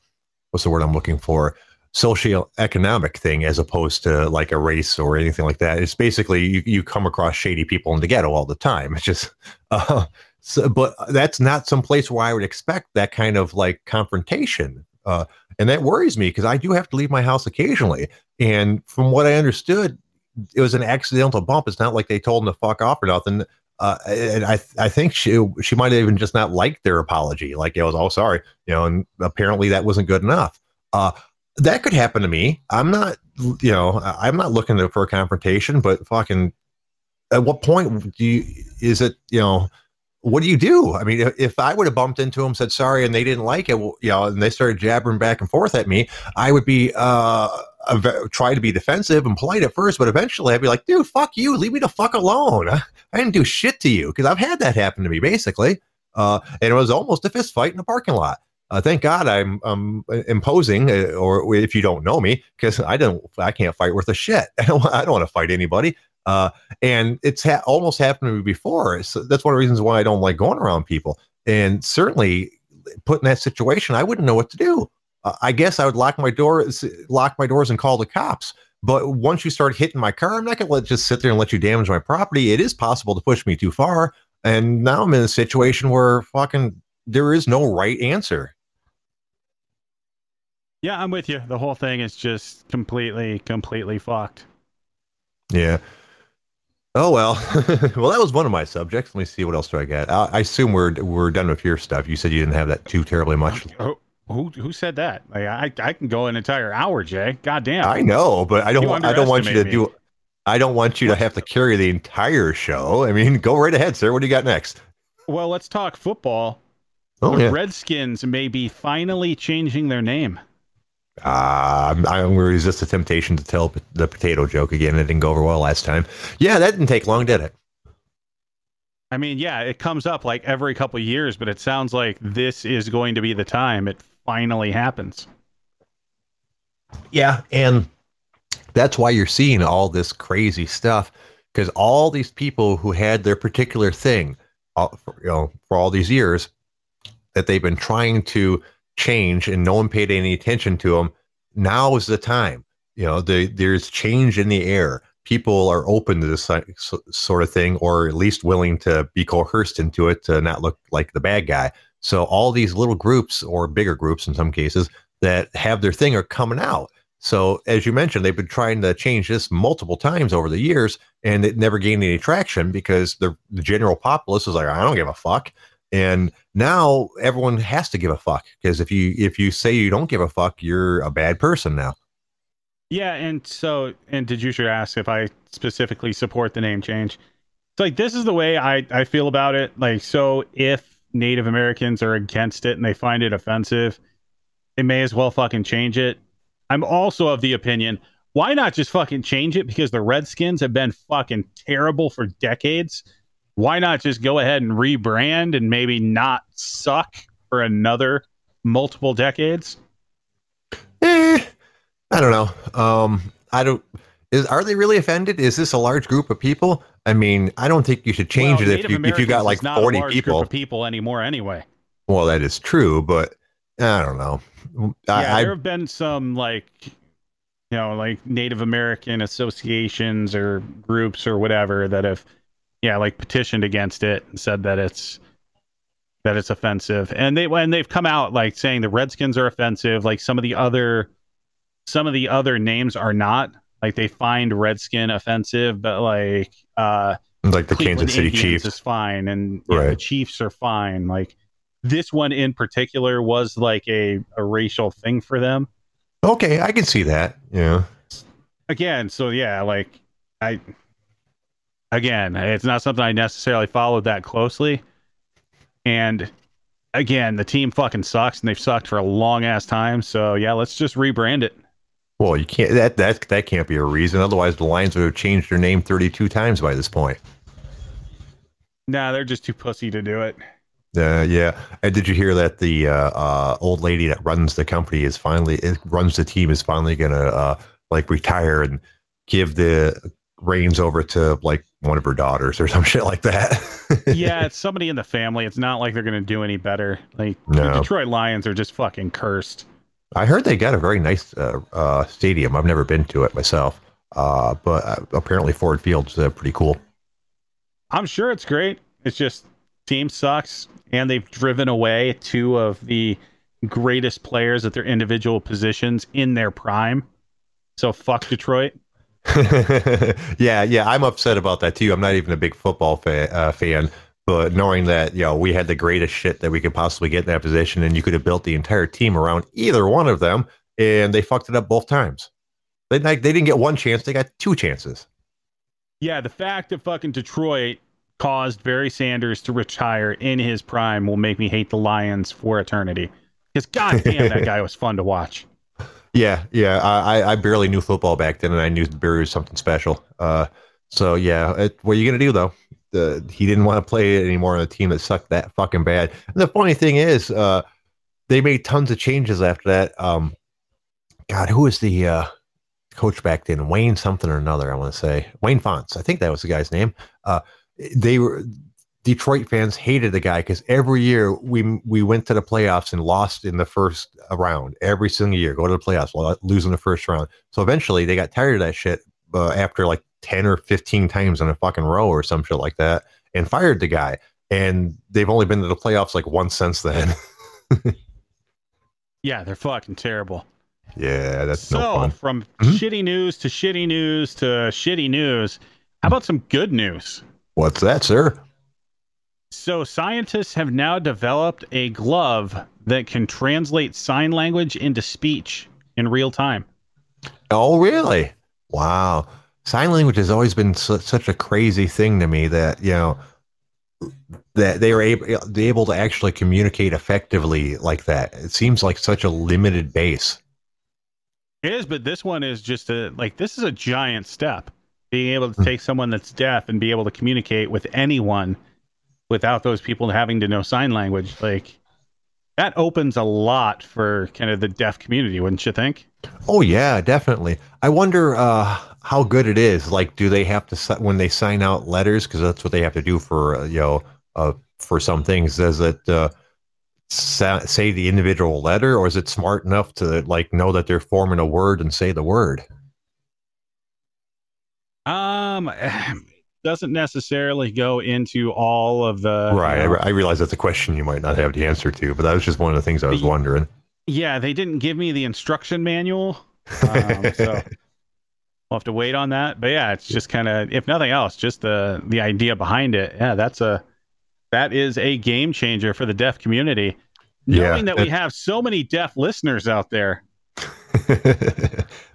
what's the word I'm looking for? Social economic thing as opposed to like a race or anything like that. It's basically you, you come across shady people in the ghetto all the time. It's just, uh, so, but that's not some place where I would expect that kind of like confrontation. Uh, and that worries me because I do have to leave my house occasionally. And from what I understood, it was an accidental bump. It's not like they told him to fuck off or nothing. Uh, and I I think she she might have even just not liked their apology. Like it was, oh sorry, you know, and apparently that wasn't good enough. Uh, that could happen to me. I'm not, you know, I'm not looking for a confrontation, but fucking, at what point do you is it, you know, what do you do? I mean, if I would have bumped into them, said sorry, and they didn't like it, well, you know, and they started jabbering back and forth at me, I would be uh, try to be defensive and polite at first, but eventually I'd be like, dude, fuck you, leave me the fuck alone. I, didn't do shit to you because I've had that happen to me basically, uh, and it was almost a fist fight in a parking lot. Uh, thank God I'm, I'm imposing, uh, or if you don't know me, because I don't, I can't fight worth a shit. I don't, I don't want to fight anybody. Uh, and it's ha- almost happened to me before. So that's one of the reasons why I don't like going around people. And certainly, put in that situation, I wouldn't know what to do. Uh, I guess I would lock my doors, lock my doors, and call the cops. But once you start hitting my car, I'm not going to let just sit there and let you damage my property. It is possible to push me too far, and now I'm in a situation where fucking there is no right answer.
Yeah, I'm with you. The whole thing is just completely, completely fucked.
Yeah. Oh well, well that was one of my subjects. Let me see what else do I get. I, I, assume we're we're done with your stuff. You said you didn't have that too terribly much.
Oh, who who said that? Like, I I can go an entire hour, Jay. God damn.
I know, but I don't want I don't want you to me. do. I don't want you to have to carry the entire show. I mean, go right ahead, sir. What do you got next?
Well, let's talk football. Oh, the yeah. Redskins may be finally changing their name.
Uh, I'm, I'm going to resist the temptation to tell the potato joke again. It didn't go over well last time. Yeah, that didn't take long, did it?
I mean, yeah, it comes up like every couple years, but it sounds like this is going to be the time it finally happens.
Yeah, and that's why you're seeing all this crazy stuff because all these people who had their particular thing, uh, you know, for all these years that they've been trying to change and no one paid any attention to them. Now is the time. You know, the, there's change in the air. People are open to this sort of thing, or at least willing to be coerced into it to not look like the bad guy. So all these little groups, or bigger groups in some cases, that have their thing are coming out. So as you mentioned, they've been trying to change this multiple times over the years, and it never gained any traction because the the general populace is like, I don't give a fuck. And now everyone has to give a fuck because if you if you say you don't give a fuck, you're a bad person now.
Yeah, and so and did you should ask if I specifically support the name change? It's like this is the way I I feel about it. Like so, if Native Americans are against it and they find it offensive, they may as well fucking change it. I'm also of the opinion why not just fucking change it because the Redskins have been fucking terrible for decades why not just go ahead and rebrand and maybe not suck for another multiple decades?
Eh, I don't know. Um, I don't. Is are they really offended? Is this a large group of people? I mean, I don't think you should change well, it if you if you got like forty people.
people anymore anyway.
Well, that is true, but I don't know. I,
yeah, there have been some like you know, like Native American associations or groups or whatever that have yeah, like petitioned against it and said that it's that it's offensive. And they and they've come out like saying the Redskins are offensive, like some of the other some of the other names are not. Like they find Redskin offensive, but like uh
like the
Cleveland
Kansas City
Indians
Chiefs.
is fine, and yeah, the Chiefs are fine. Like this one in particular was like a, a racial thing for them.
Okay, I can see that. Yeah.
Again, so yeah, like I again, it's not something I necessarily followed that closely. And again, the team fucking sucks and they've sucked for a long ass time. So yeah, let's just rebrand it.
Well, you can't. That that that can't be a reason. Otherwise, the Lions would have changed their name 32 times by this point.
Nah, they're just too pussy to do it.
Uh, yeah. And did you hear that the uh, uh, old lady that runs the company is finally it runs the team is finally gonna uh, like retire and give the reins over to like one of her daughters or some shit like that.
yeah, it's somebody in the family. It's not like they're gonna do any better. Like the Detroit Lions are just fucking cursed.
I heard they got a very nice uh, uh, stadium. I've never been to it myself, uh, but uh, apparently Ford Field's uh, pretty cool.
I'm sure it's great. It's just team sucks, and they've driven away two of the greatest players at their individual positions in their prime. So fuck Detroit.
yeah, yeah, I'm upset about that too. I'm not even a big football fa- uh, fan, but knowing that you know we had the greatest shit that we could possibly get in that position, and you could have built the entire team around either one of them, and they fucked it up both times. They like they didn't get one chance; they got two chances.
Yeah, the fact that fucking Detroit caused Barry Sanders to retire in his prime will make me hate the Lions for eternity. Because goddamn, that guy was fun to watch.
Yeah, yeah. I, I- barely knew football back then, and I knew Barry was something special. Uh, so yeah, it, what are you gonna do though? The, he didn't want to play anymore on a team that sucked that fucking bad. And the funny thing is, uh, they made tons of changes after that. Um, God, who was the uh, coach back then? Wayne something or another. I want to say Wayne Fontes. I think that was the guy's name. Uh, they were Detroit fans hated the guy because every year we we went to the playoffs and lost in the first round every single year. Go to the playoffs, lo- lose in the first round. So eventually they got tired of that shit uh, after like ten or fifteen times in a fucking row or some shit like that, and fired the guy. And they've only been to the playoffs like once since then.
Yeah, they're fucking terrible.
yeah, that's
so
no fun.
from
Mhm.
shitty news to shitty news to shitty news, how about some good news?
What's that, sir?
So scientists have now developed a glove that can translate sign language into speech in real time.
Oh, really? Wow. Sign language has always been su- such a crazy thing to me that, you know, that they are able, able to actually communicate effectively like that. It seems like such a limited base.
It is, but this one is just a like this is a giant step. Being able to
Hmm.
take someone that's deaf and be able to communicate with anyone without those people having to know sign language, like that opens a lot for kind of the deaf community, wouldn't you think?
Oh yeah, definitely. I wonder uh, how good it is. Like, do they have to when they sign out letters because that's what they have to do for uh, you know uh, for some things? Does it uh, sa- say the individual letter, or is it smart enough to like know that they're forming a word and say the word?
Um, doesn't necessarily go into all of the
right.
you
I,
know-
I realize that's a question you might not have the answer to, but that was just one of the things I was
you-
wondering.
yeah, they didn't give me the instruction manual, um, so we'll have to wait on that. But yeah, it's just kind of, if nothing else, just the the idea behind it. Yeah, that's a that is a game changer for the deaf community.
Yeah,
Knowing that we have so many deaf listeners out there,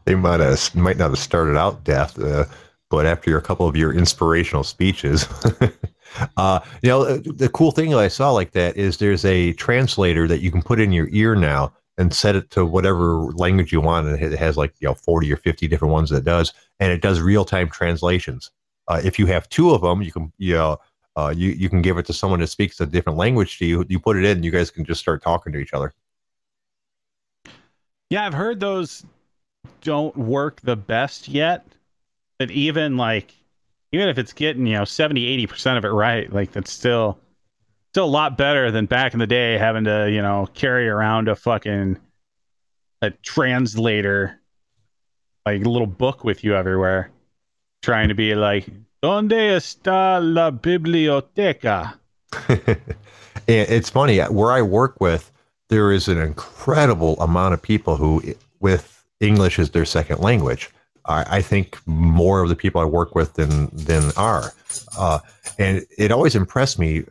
they might have might not have started out deaf, uh, but after a couple of your inspirational speeches, uh, you know, the cool thing that I saw like that is there's a translator that you can put in your ear now and set it to whatever language you want, and it has like you know 40 or 50 different ones that does, and it does real time translations. Uh, if you have two of them, you can you know. Uh, you you can give it to someone that speaks a different language to you. You put it in, you guys can just start talking to each other.
yeah, I've heard those don't work the best yet. That even like, even if it's getting you know 70, 80 percent of it right, like that's still still a lot better than back in the day having to, you know, carry around a fucking a translator, like a little book with you everywhere, trying to be like, "Donde está la biblioteca?"
it's funny uh, where I work with. There is an incredible amount of people who, with English as their second language. I, I think more of the people I work with than than are, uh, and it always impressed me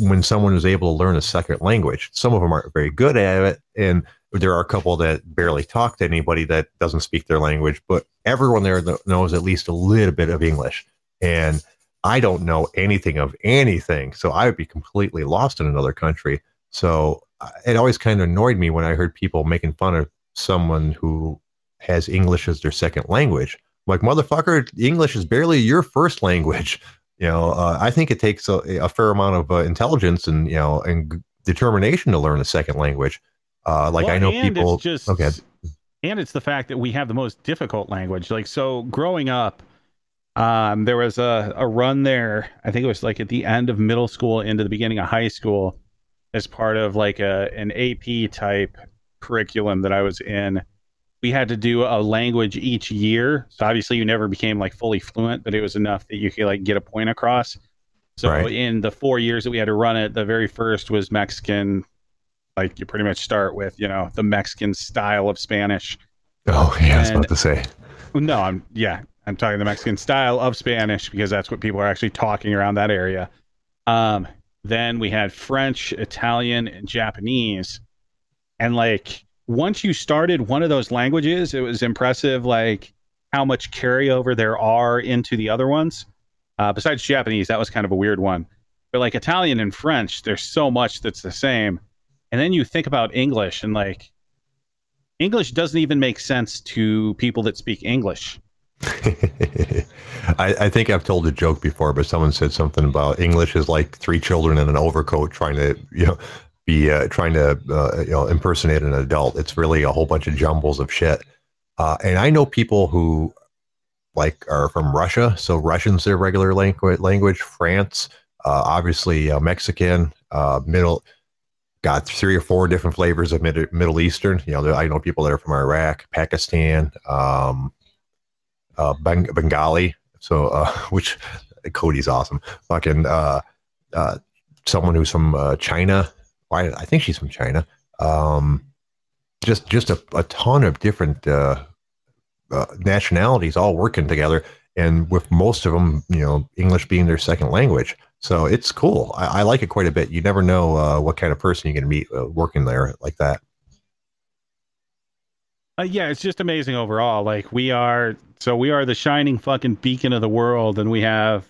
when someone is able to learn a second language. Some of them aren't very good at it, and there are a couple that barely talk to anybody that doesn't speak their language. But everyone there knows at least a little bit of English, and I don't know anything of anything, so I would be completely lost in another country. So uh, it always kind of annoyed me when I heard people making fun of someone who has English as their second language. I'm like motherfucker, English is barely your first language. You know, uh, I think it takes a, a fair amount of uh, intelligence and you know and determination to learn a second language. Uh, like well, I know people.
It's just, okay. And it's the fact that we have the most difficult language. Like so, growing up, um, there was a, a run there. I think it was like at the end of middle school into the beginning of high school, as part of like a an AP type curriculum that I was in. We had to do a language each year. So obviously you never became like fully fluent, but it was enough that you could like get a point across. So right. in the four years that we had to run it, the very first was Mexican. Like you pretty much start with, you know, the Mexican style of Spanish.
Oh yeah, and, I was about to say.
No, I'm yeah, I'm talking the Mexican style of Spanish because that's what people are actually talking around that area. Um, then we had French, Italian, and Japanese. And like once you started one of those languages, it was impressive like how much carryover there are into the other ones. Uh, besides Japanese, that was kind of a weird one. But like Italian and French, there's so much that's the same. And then you think about English and like English doesn't even make sense to people that speak English.
I, I, think I've told a joke before, but someone said something about English is like three children in an overcoat trying to, you know, be uh, trying to, uh, you know, impersonate an adult. It's really a whole bunch of jumbles of shit. Uh, and I know people who like are from Russia, so Russian's their regular language. Language, France, uh, obviously uh, Mexican, uh, middle. Got three or four different flavors of Mid- Middle Eastern. You know, I know people that are from Iraq, Pakistan, um, Beng- Bengali. So, which Cody's awesome. Fucking someone who's from China. Why? I think she's from China. Um, just just a, a ton of different uh, uh, nationalities all working together, and with most of them, you know, English being their second language. So it's cool. I, I like it quite a bit. You never know uh, what kind of person you're going to meet uh, working there like that.
Uh, yeah, it's just amazing overall. Like we are, so we are the shining fucking beacon of the world, and we have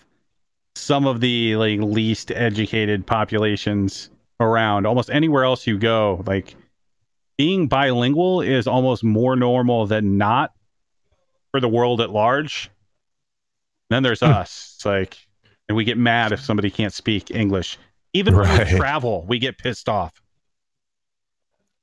some of the like least educated populations around. Almost anywhere else you go, like being bilingual is almost more normal than not for the world at large. then there's hmm. us. It's like, and we get mad if somebody can't speak English. Even right. when we travel, we get pissed off.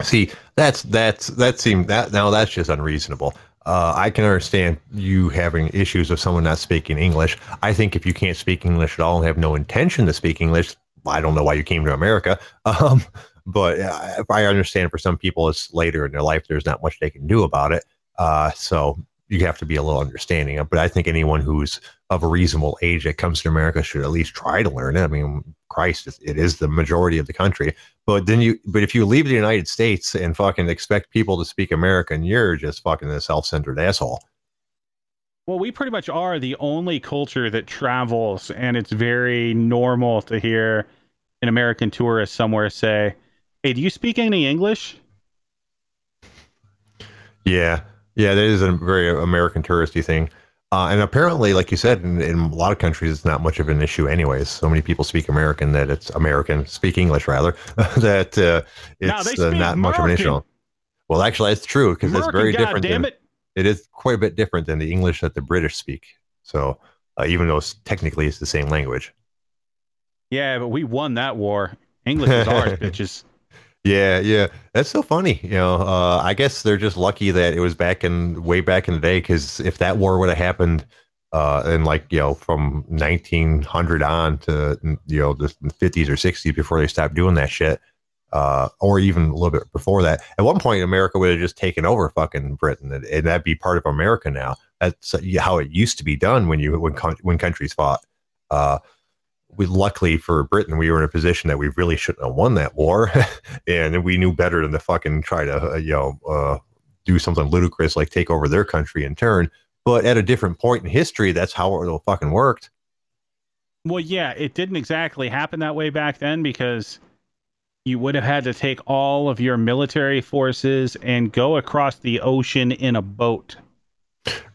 See, that's that's that seemed that now that's just unreasonable. Uh, I can understand you having issues with someone not speaking English. I think if you can't speak English at all and have no intention to speak English, I don't know why you came to America. Um, but uh, I understand for some people it's later in their life, there's not much they can do about it. Uh, so you have to be a little understanding. But I think anyone who's of a reasonable age that comes to America should at least try to learn it. I mean, Christ, it is the majority of the country. But then you, but if you leave the United States and fucking expect people to speak American, you're just fucking a self-centered asshole.
Well, we pretty much are the only culture that travels, and it's very normal to hear an American tourist somewhere say, "Hey, do you speak any English?"
Yeah, yeah, that is a very American touristy thing. Uh, and apparently, like you said, in, in, a lot of countries, it's not much of an issue, anyways. So many people speak American that it's American, speak English rather, that uh, it's uh, not American. much of an issue. Well, actually, that's true because it's very God different. Damn than, it. It is quite a bit different than the English that the British speak. So, uh, even though it's, technically it's the same language.
Yeah, but we won that war. English is ours, bitches.
Yeah, yeah, that's so funny. You know, uh, I guess they're just lucky that it was back in way back in the day. Because if that war would have happened uh, and like you know from 1900 on to you know the 50s or 60s before they stopped doing that shit uh, or even a little bit before that. At one point america would have just taken over fucking britain and, and that'd be part of america now. That's how it used to be done when you when when countries fought. Uh, we luckily for britain we were in a position that we really shouldn't have won that war and we knew better than to fucking try to uh, you know uh, do something ludicrous like take over their country in turn. But at a different point in history, that's how it fucking worked.
Well, yeah, it didn't exactly happen that way back then because you would have had to take all of your military forces and go across the ocean in a boat.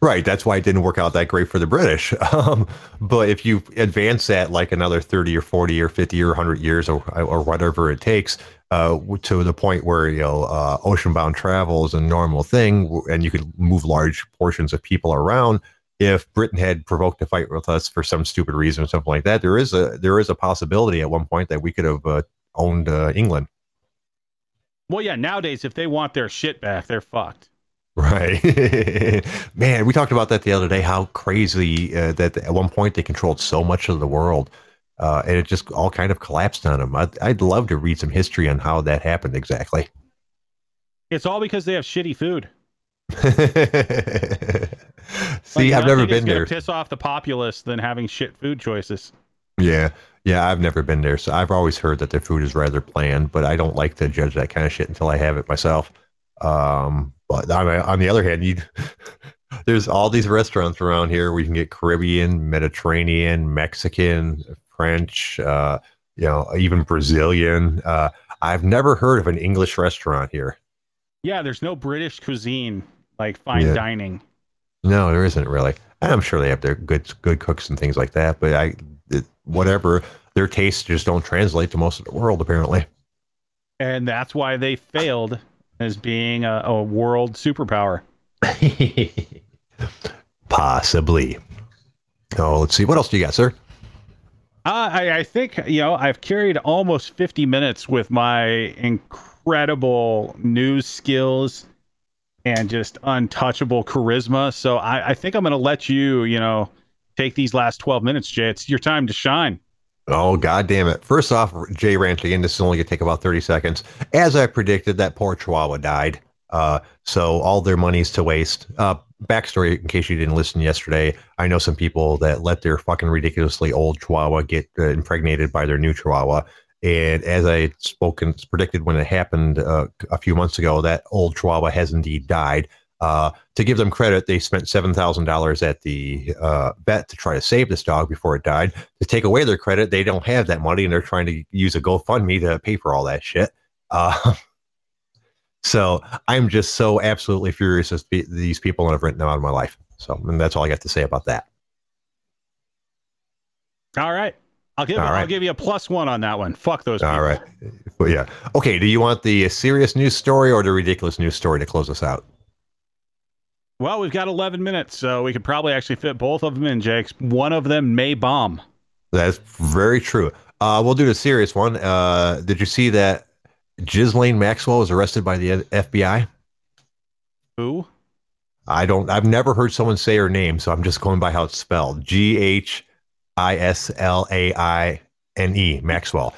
Right. That's why it didn't work out that great for the British. Um, but if you advance that like another 30 or 40 or 50 or 100 years or, or whatever it takes, uh, to the point where you know uh, ocean-bound travel is a normal thing, and you could move large portions of people around. If Britain had provoked a fight with us for some stupid reason or something like that, there is a there is a possibility at one point that we could have uh, owned uh, England.
Well, yeah. Nowadays, if they want their shit back, they're fucked.
Right, man. We talked about that the other day. How crazy uh, that at one point they controlled so much of the world uh, and it just all kind of collapsed on them. I'd, I'd love to read some history on how that happened exactly.
It's all because they have shitty food.
See, like, I've never been there.
Piss off the populace than having shit food choices.
Yeah, yeah, I've never been there, so I've always heard that their food is rather bland. But I don't like to judge that kind of shit until I have it myself. Um, but on, on the other hand, you there's all these restaurants around here where you can get Caribbean, Mediterranean, Mexican, French, uh, you know, even Brazilian. Uh, I've never heard of an English restaurant here.
Yeah, there's no British cuisine like fine yeah. dining.
No, there isn't really. I'm sure they have their good good cooks and things like that, but I it, whatever their tastes just don't translate to most of the world apparently.
And that's why they failed as being a, a world superpower.
Possibly. Oh, let's see. What else do you got, sir?
Uh, I, I think you know I've carried almost 50 minutes with my incredible news skills and just untouchable charisma. So I, I think I'm going to let you, you know, take these last 12 minutes, Jay. It's your time to shine.
Oh, god damn it. First off, Jay Ranch again, this is only going to take about 30 seconds. As I predicted, that poor Chihuahua died. Uh, so all their money's to waste. Uh, backstory, in case you didn't listen yesterday, I know some people that let their fucking ridiculously old Chihuahua get uh, impregnated by their new Chihuahua. And as I spoken predicted when it happened uh, a few months ago, that old Chihuahua has indeed died. Uh, to give them credit, they spent seven thousand dollars at the uh, vet to try to save this dog before it died. To take away their credit, they don't have that money, and they're trying to use a GoFundMe to pay for all that shit. Uh, So I'm just so absolutely furious at these people, and I've written them out of my life. So, and that's all I got to say about that.
All right. I'll give I'll give you a plus one on that one. Fuck those.
People. All right. Well, yeah. Okay. Do you want the serious news story or the ridiculous news story to close us out?
Well, we've got 11 minutes, so we could probably actually fit both of them in, Jakes. One of them may bomb.
That's very true. Uh, we'll do the serious one. Uh, did you see that Ghislaine Maxwell was arrested by the FBI.
Who?
I don't. I've never heard someone say her name, so I'm just going by how it's spelled. G H I S L A I N E Maxwell.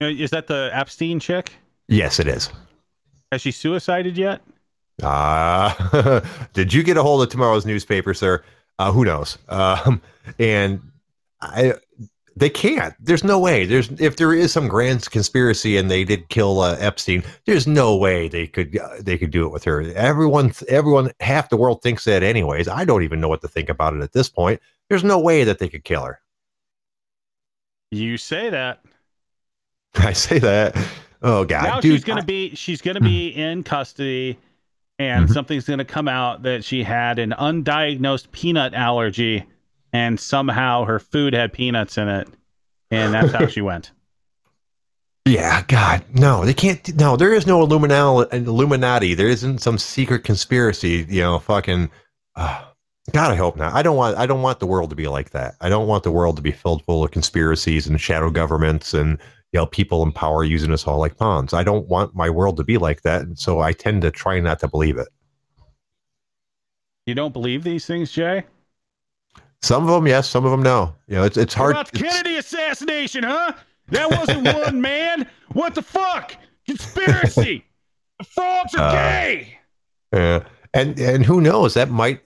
Uh, is that the Epstein chick?
Yes, it is.
Has she suicided yet?
Ah, uh, did you get a hold of tomorrow's newspaper, sir? Uh, who knows? Um, and I they can't. There's no way. There's if there is some grand conspiracy and they did kill uh, Epstein. There's no way they could uh, they could do it with her. Everyone, everyone, half the world thinks that anyways. I don't even know what to think about it at this point. There's no way that they could kill her.
You say that.
I say that. Oh God!
Now
Dude,
she's gonna I, be she's gonna be in custody, and mm-hmm. something's gonna come out that she had an undiagnosed peanut allergy and somehow her food had peanuts in it, and that's how she went.
Yeah, God, no, they can't. No, there is no Illuminati. Illuminati. There isn't some secret conspiracy. You know, fucking. Uh, God, I hope not. I don't want. I don't want the world to be like that. I don't want the world to be filled full of conspiracies and shadow governments and you know people in power using us all like pawns. I don't want my world to be like that, and so I tend to try not to believe it.
You don't believe these things, Jay?
Some of them, yes. Some of them, no. You know, it's it's hard.
about the
it's-
Kennedy assassination, huh? That wasn't one man. What the fuck? Conspiracy. the frogs are
Uh,
gay.
Yeah, and and who knows? That might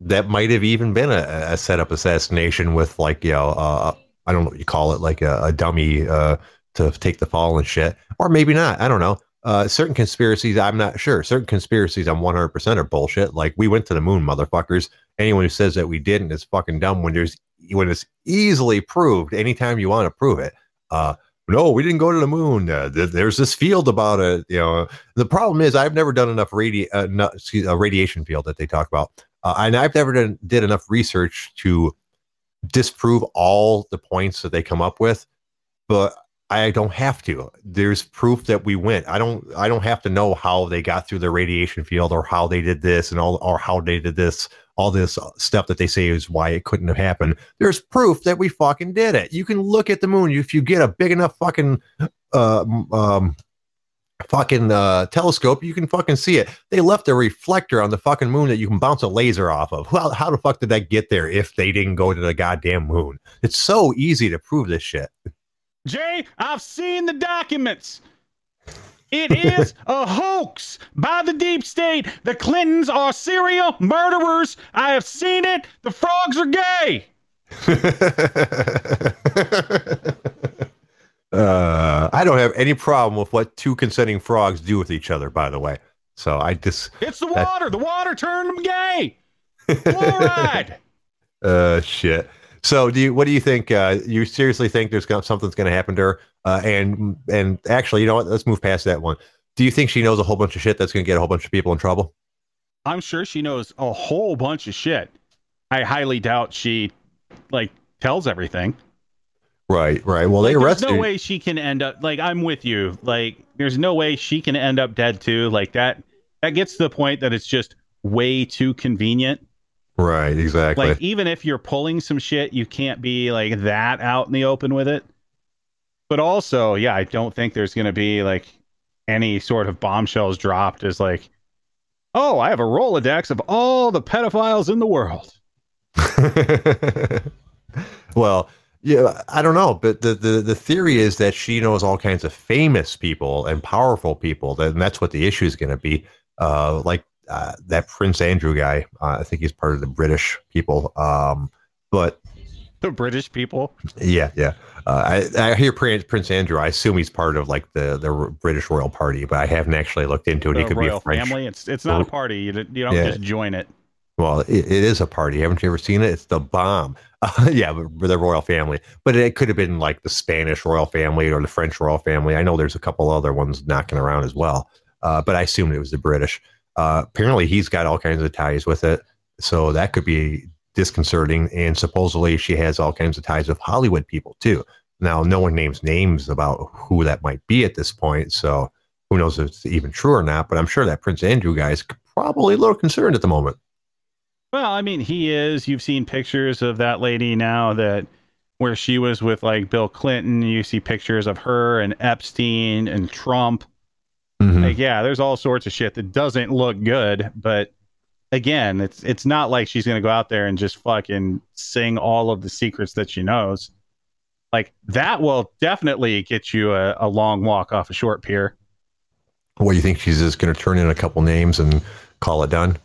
that might have even been a, a setup assassination with like you know uh, I don't know what you call it like a, a dummy uh, to take the fall and shit, or maybe not. I don't know. Uh, certain conspiracies, I'm not sure. Certain conspiracies, I'm 100 percent are bullshit. Like we went to the moon, motherfuckers. Anyone who says that we didn't is fucking dumb. When there's when it's easily proved, anytime you want to prove it. Uh, no, we didn't go to the moon. Uh, th- there's this field about it. You know, the problem is I've never done enough radi- uh, no, excuse, radiation field that they talk about, uh, and I've never done, did enough research to disprove all the points that they come up with. But I don't have to. There's proof that we went. I don't. I don't have to know how they got through the radiation field or how they did this and all or how they did this. All this stuff that they say is why it couldn't have happened. There's proof that we fucking did it. You can look at the moon. If you get a big enough fucking uh, um, fucking uh, telescope, you can fucking see it. They left a reflector on the fucking moon that you can bounce a laser off of. Well, how the fuck did that get there if they didn't go to the goddamn moon? It's so easy to prove this shit.
Jay, I've seen the documents. It is a hoax by the deep state. The Clintons are serial murderers. I have seen it. The frogs are gay.
uh, I don't have any problem with what two consenting frogs do with each other, by the way. So I just,
It's the
That-
water. The water turned them gay. Fluoride.
uh, shit. So do you, what do you think? Uh, you seriously think there's gonna, something's going to happen to her? Uh, and, and actually, you know what? Let's move past that one. Do you think she knows a whole bunch of shit that's going to get a whole bunch of people in trouble?
I'm sure she knows a whole bunch of shit. I highly doubt she like tells everything.
Right, right. Well, they
Like,
arrested.
there's no way she can end up like I'm with you. Like there's no way she can end up dead too. Like that that gets to the point that it's just way too convenient.
Right, exactly.
Like even if you're pulling some shit, you can't be like that out in the open with it. But also, yeah, I don't think there's going to be like any sort of bombshells dropped as like, "Oh, I have a Rolodex of all the pedophiles in the world."
well, yeah, I don't know, but the, the the theory is that she knows all kinds of famous people and powerful people, and that's what the issue is going to be. Uh, like uh, that Prince Andrew guy, uh, I think he's part of the British people. Um, but
The British people.
yeah, yeah. Uh, I, I hear Prince, Prince Andrew. I assume he's part of like the the British royal party, but I haven't actually looked into it.
the
he could be a French.
family. It's it's not a party. You, don't- you don't
Yeah.
just join it.
Well, it, it is a party. Haven't you ever seen it? It's the bomb. Uh, yeah, but the royal family. But it could have been like the Spanish royal family or the French royal family. I know there's a couple other ones knocking around as well. Uh, but I assumed it was the British. Uh, apparently, he's got all kinds of ties with it. So that could be disconcerting. And supposedly, she has all kinds of ties with Hollywood people too. Now, no one names names about who that might be at this point. So who knows if it's even true or not. But I'm sure that Prince Andrew guy is probably a little concerned at the moment.
Well, I mean, he is. You've seen pictures of that lady now that where she was with like Bill Clinton. You see pictures of her and Epstein and Trump.
Mhm.
Like, yeah, there's all sorts of shit that doesn't look good. But again, it's it's not like she's gonna go out there and just fucking sing all of the secrets that she knows. Like that will definitely get you a, a long walk off a short pier.
What do you think she's just going to turn in a couple names and call it done?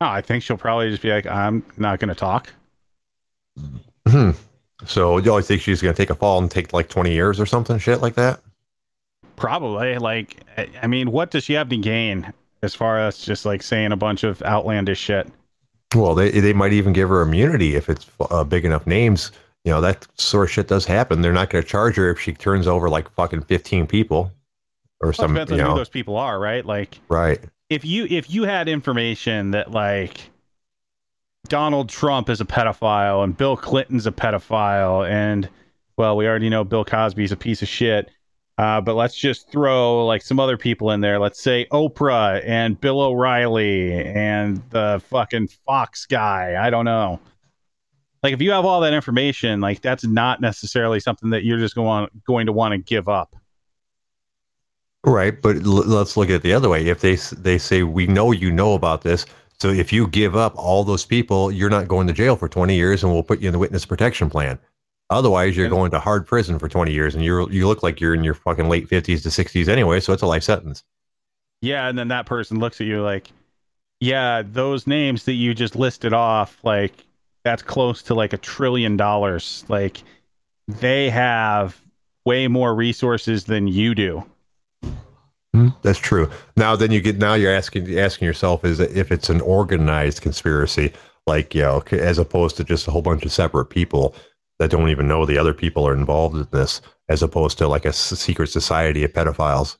Oh, I think she'll probably just be like, I'm not gonna talk.
Hmm. So you always think she's going to take a fall and take like 20 years or something, shit like that?
Probably. Like, I- mean, what does she have to gain as far as just like saying a bunch of outlandish shit?
Well, they they might even give her immunity if it's uh, big enough names. You know that sort of shit does happen. They're not going to charge her if she turns over like fucking 15 people or
Well,
some.
depends
You
on who those people are, right? Like,
right?
if you if you had information that like Donald Trump is a pedophile and Bill Clinton's a pedophile and well, we already know Bill Cosby's a piece of shit. Uh, but let's just throw like some other people in there. Let's say Oprah and Bill O'Reilly and the fucking Fox guy. I don't know. Like if you have all that information, like that's not necessarily something that you're just going going to want to give up.
Right, but l- let's look at it the other way. If they they say we know you know about this, So if you give up all those people, you're not going to jail for 20 years, and we'll put you in the witness protection plan. Otherwise, you're
And-
going to hard prison for 20 years, and you you look like you're in your fucking late 50s to 60s anyway. So it's a life sentence.
Yeah, and then that person looks at you like, yeah, those names that you just listed off, like that's close to like a trillion dollars. Like they have way more resources than you do.
Hmm, that's true. Now, then you get now you're asking asking yourself is if it's an organized conspiracy, like you know, as opposed to just a whole bunch of separate people that don't even know the other people are involved in this, as opposed to like a secret society of pedophiles.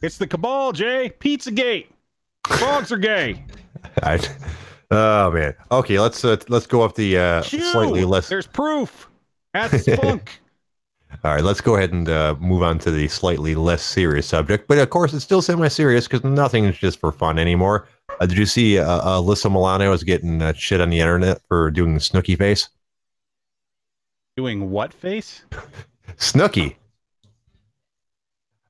It's the cabal, Jay. Pizzagate. Frogs are gay.
I, oh man. Okay, let's uh, let's go up the uh,
Phew,
slightly less.
There's proof. That's spunk.
All right, let's go ahead and uh, move on to the slightly less serious subject. But of course, it's still semi-serious because nothing is just for fun anymore. Uh, did you see uh, uh, Alyssa Milano is getting uh, shit on the internet for doing the Snooki face?
Doing what face?
Snooki.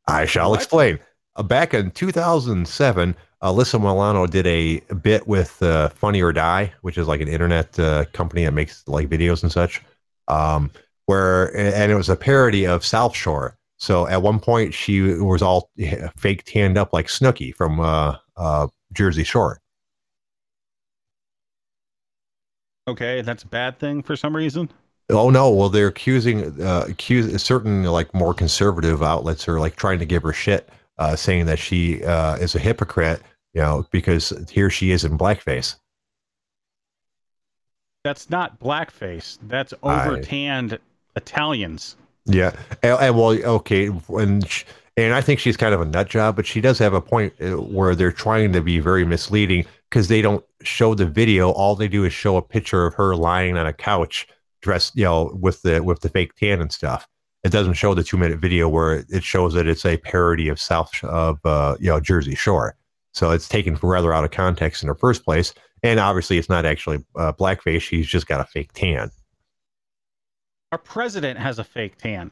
I shall
What?
explain. Uh, back in 2007, Alyssa Milano did a bit with uh, Funny or Die, which is like an internet uh, company that makes like videos and such. Um, where and it was a parody of South Shore. So at one point, she was all fake tanned up like Snooki from uh, uh, Jersey Shore.
Okay, that's a bad thing for some reason.
Oh no! Well, they're accusing uh, accuse certain like more conservative outlets are like trying to give her shit, uh, saying that she uh, is a hypocrite, you know, because here she is in blackface.
That's not blackface. That's over tanned Italians.
Yeah, and, and well, okay, and sh- and I think she's kind of a nut job, but she does have a point uh, where they're trying to be very misleading because they don't show the video. All they do is show a picture of her lying on a couch, dressed, you know, with the with the fake tan and stuff. It doesn't show the two minute video where it shows that it's a parody of South of uh, you know Jersey Shore. So it's taken rather out of context in the first place, and obviously it's not actually uh, blackface. She's just got a fake tan.
Our president has a fake tan.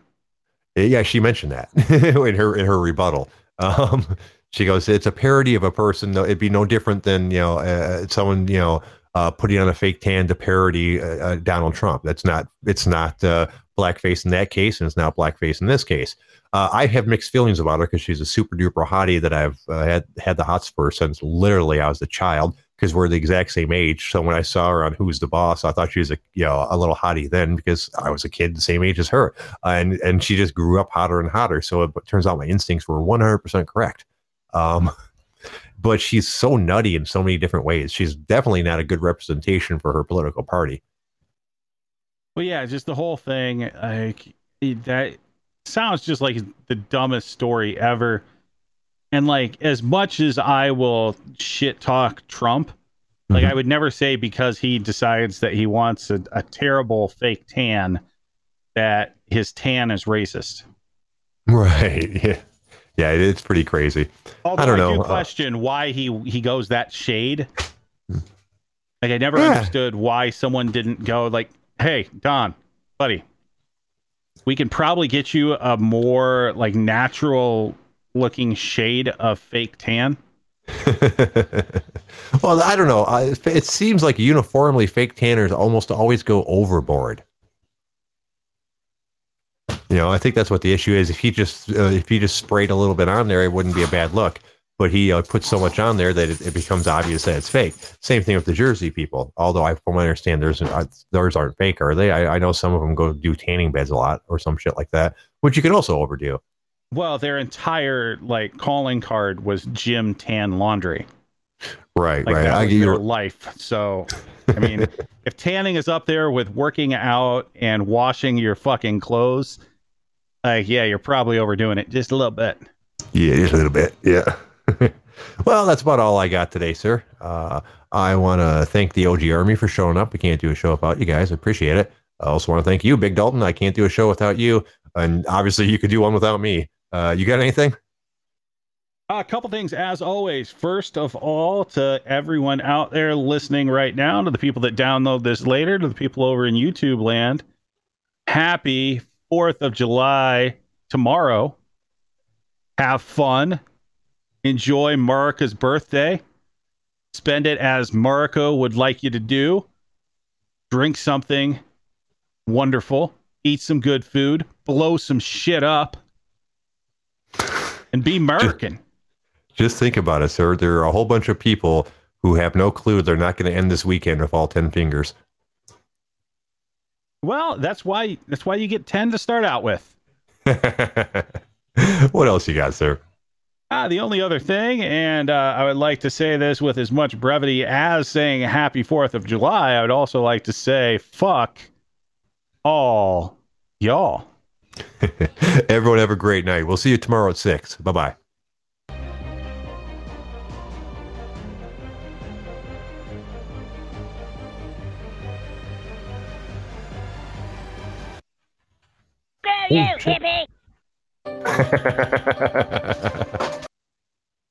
Yeah, she mentioned that in her in her rebuttal. Um, she goes, "It's a parody of a person. It'd be no different than you know uh, someone you know uh, putting on a fake tan to parody uh, uh, Donald Trump. That's not it's not uh, blackface in that case, and it's not blackface in this case. Uh, I have mixed feelings about her because she's a super duper hottie that I've had had the hots for since literally I was a child because we're the exact same age. So when I saw her on Who's the Boss, I thought she was a you know a little hottie then because I was a kid the same age as her, and and she just grew up hotter and hotter. So it turns out my instincts were one hundred percent correct. Um, but she's so nutty in so many different ways. She's definitely not a good representation for her political party.
Well, yeah, just the whole thing. Like that sounds just like the dumbest story ever. And like, as much as I will shit talk Trump, like
Mhm.
I would never say because he decides that he wants a, a terrible fake tan that his tan is racist.
Right. Yeah. Yeah, it- it's pretty crazy.
Although
I don't know,
do
uh,
question why he he goes that shade. Like I never
Yeah.
understood why someone didn't go like, "Hey, Don, buddy, we can probably get you a more like natural looking shade of fake tan."
well, I don't know. I, it seems like uniformly fake tanners almost always go overboard. You know, I think that's what the issue is. If he just uh, if he just sprayed a little bit on there, it wouldn't be a bad look. But he uh, puts so much on there that it, it becomes obvious that it's fake. Same thing with the Jersey people. Although I, from what I understand, there's uh, theirs aren't fake, are they? I, I know some of them go do tanning beds a lot or some shit like that, which you can also overdo.
Well, their entire like calling card was Gym Tan Laundry.
Right,
Like
right. I,
was
you
their life. So, I mean, if tanning is up there with working out and washing your fucking clothes, like yeah, you're probably overdoing it just a little bit.
Yeah, just a little bit. Yeah. well, that's about all I got today, sir. Uh, I want to thank the OG Army for showing up. We can't do a show without you guys. I appreciate it. I also want to thank you, Big Dalton. I can't do a show without you. And obviously, you could do one without me. Uh, you got anything?
A couple things, as always. First of all, to everyone out there listening right now, to the people that download this later, to the people over in YouTube land, happy 4th of July tomorrow. Have fun. Enjoy Marika's birthday. spend it as Mariko would like you to do. Drink something wonderful, eat some good food, blow some shit up, and be American.
Just think about it, sir. There are a whole bunch of people who have no clue they're not going to end this weekend with all 10 fingers.
Well, that's why that's why you get 10 to start out with.
what else you got, sir?
Ah, the only other thing, and uh, I would like to say this with as much brevity as saying Happy Fourth of July. I would also like to say fuck all y'all.
Everyone have a great night. We'll see you tomorrow at six. Bye bye.
You, hippie!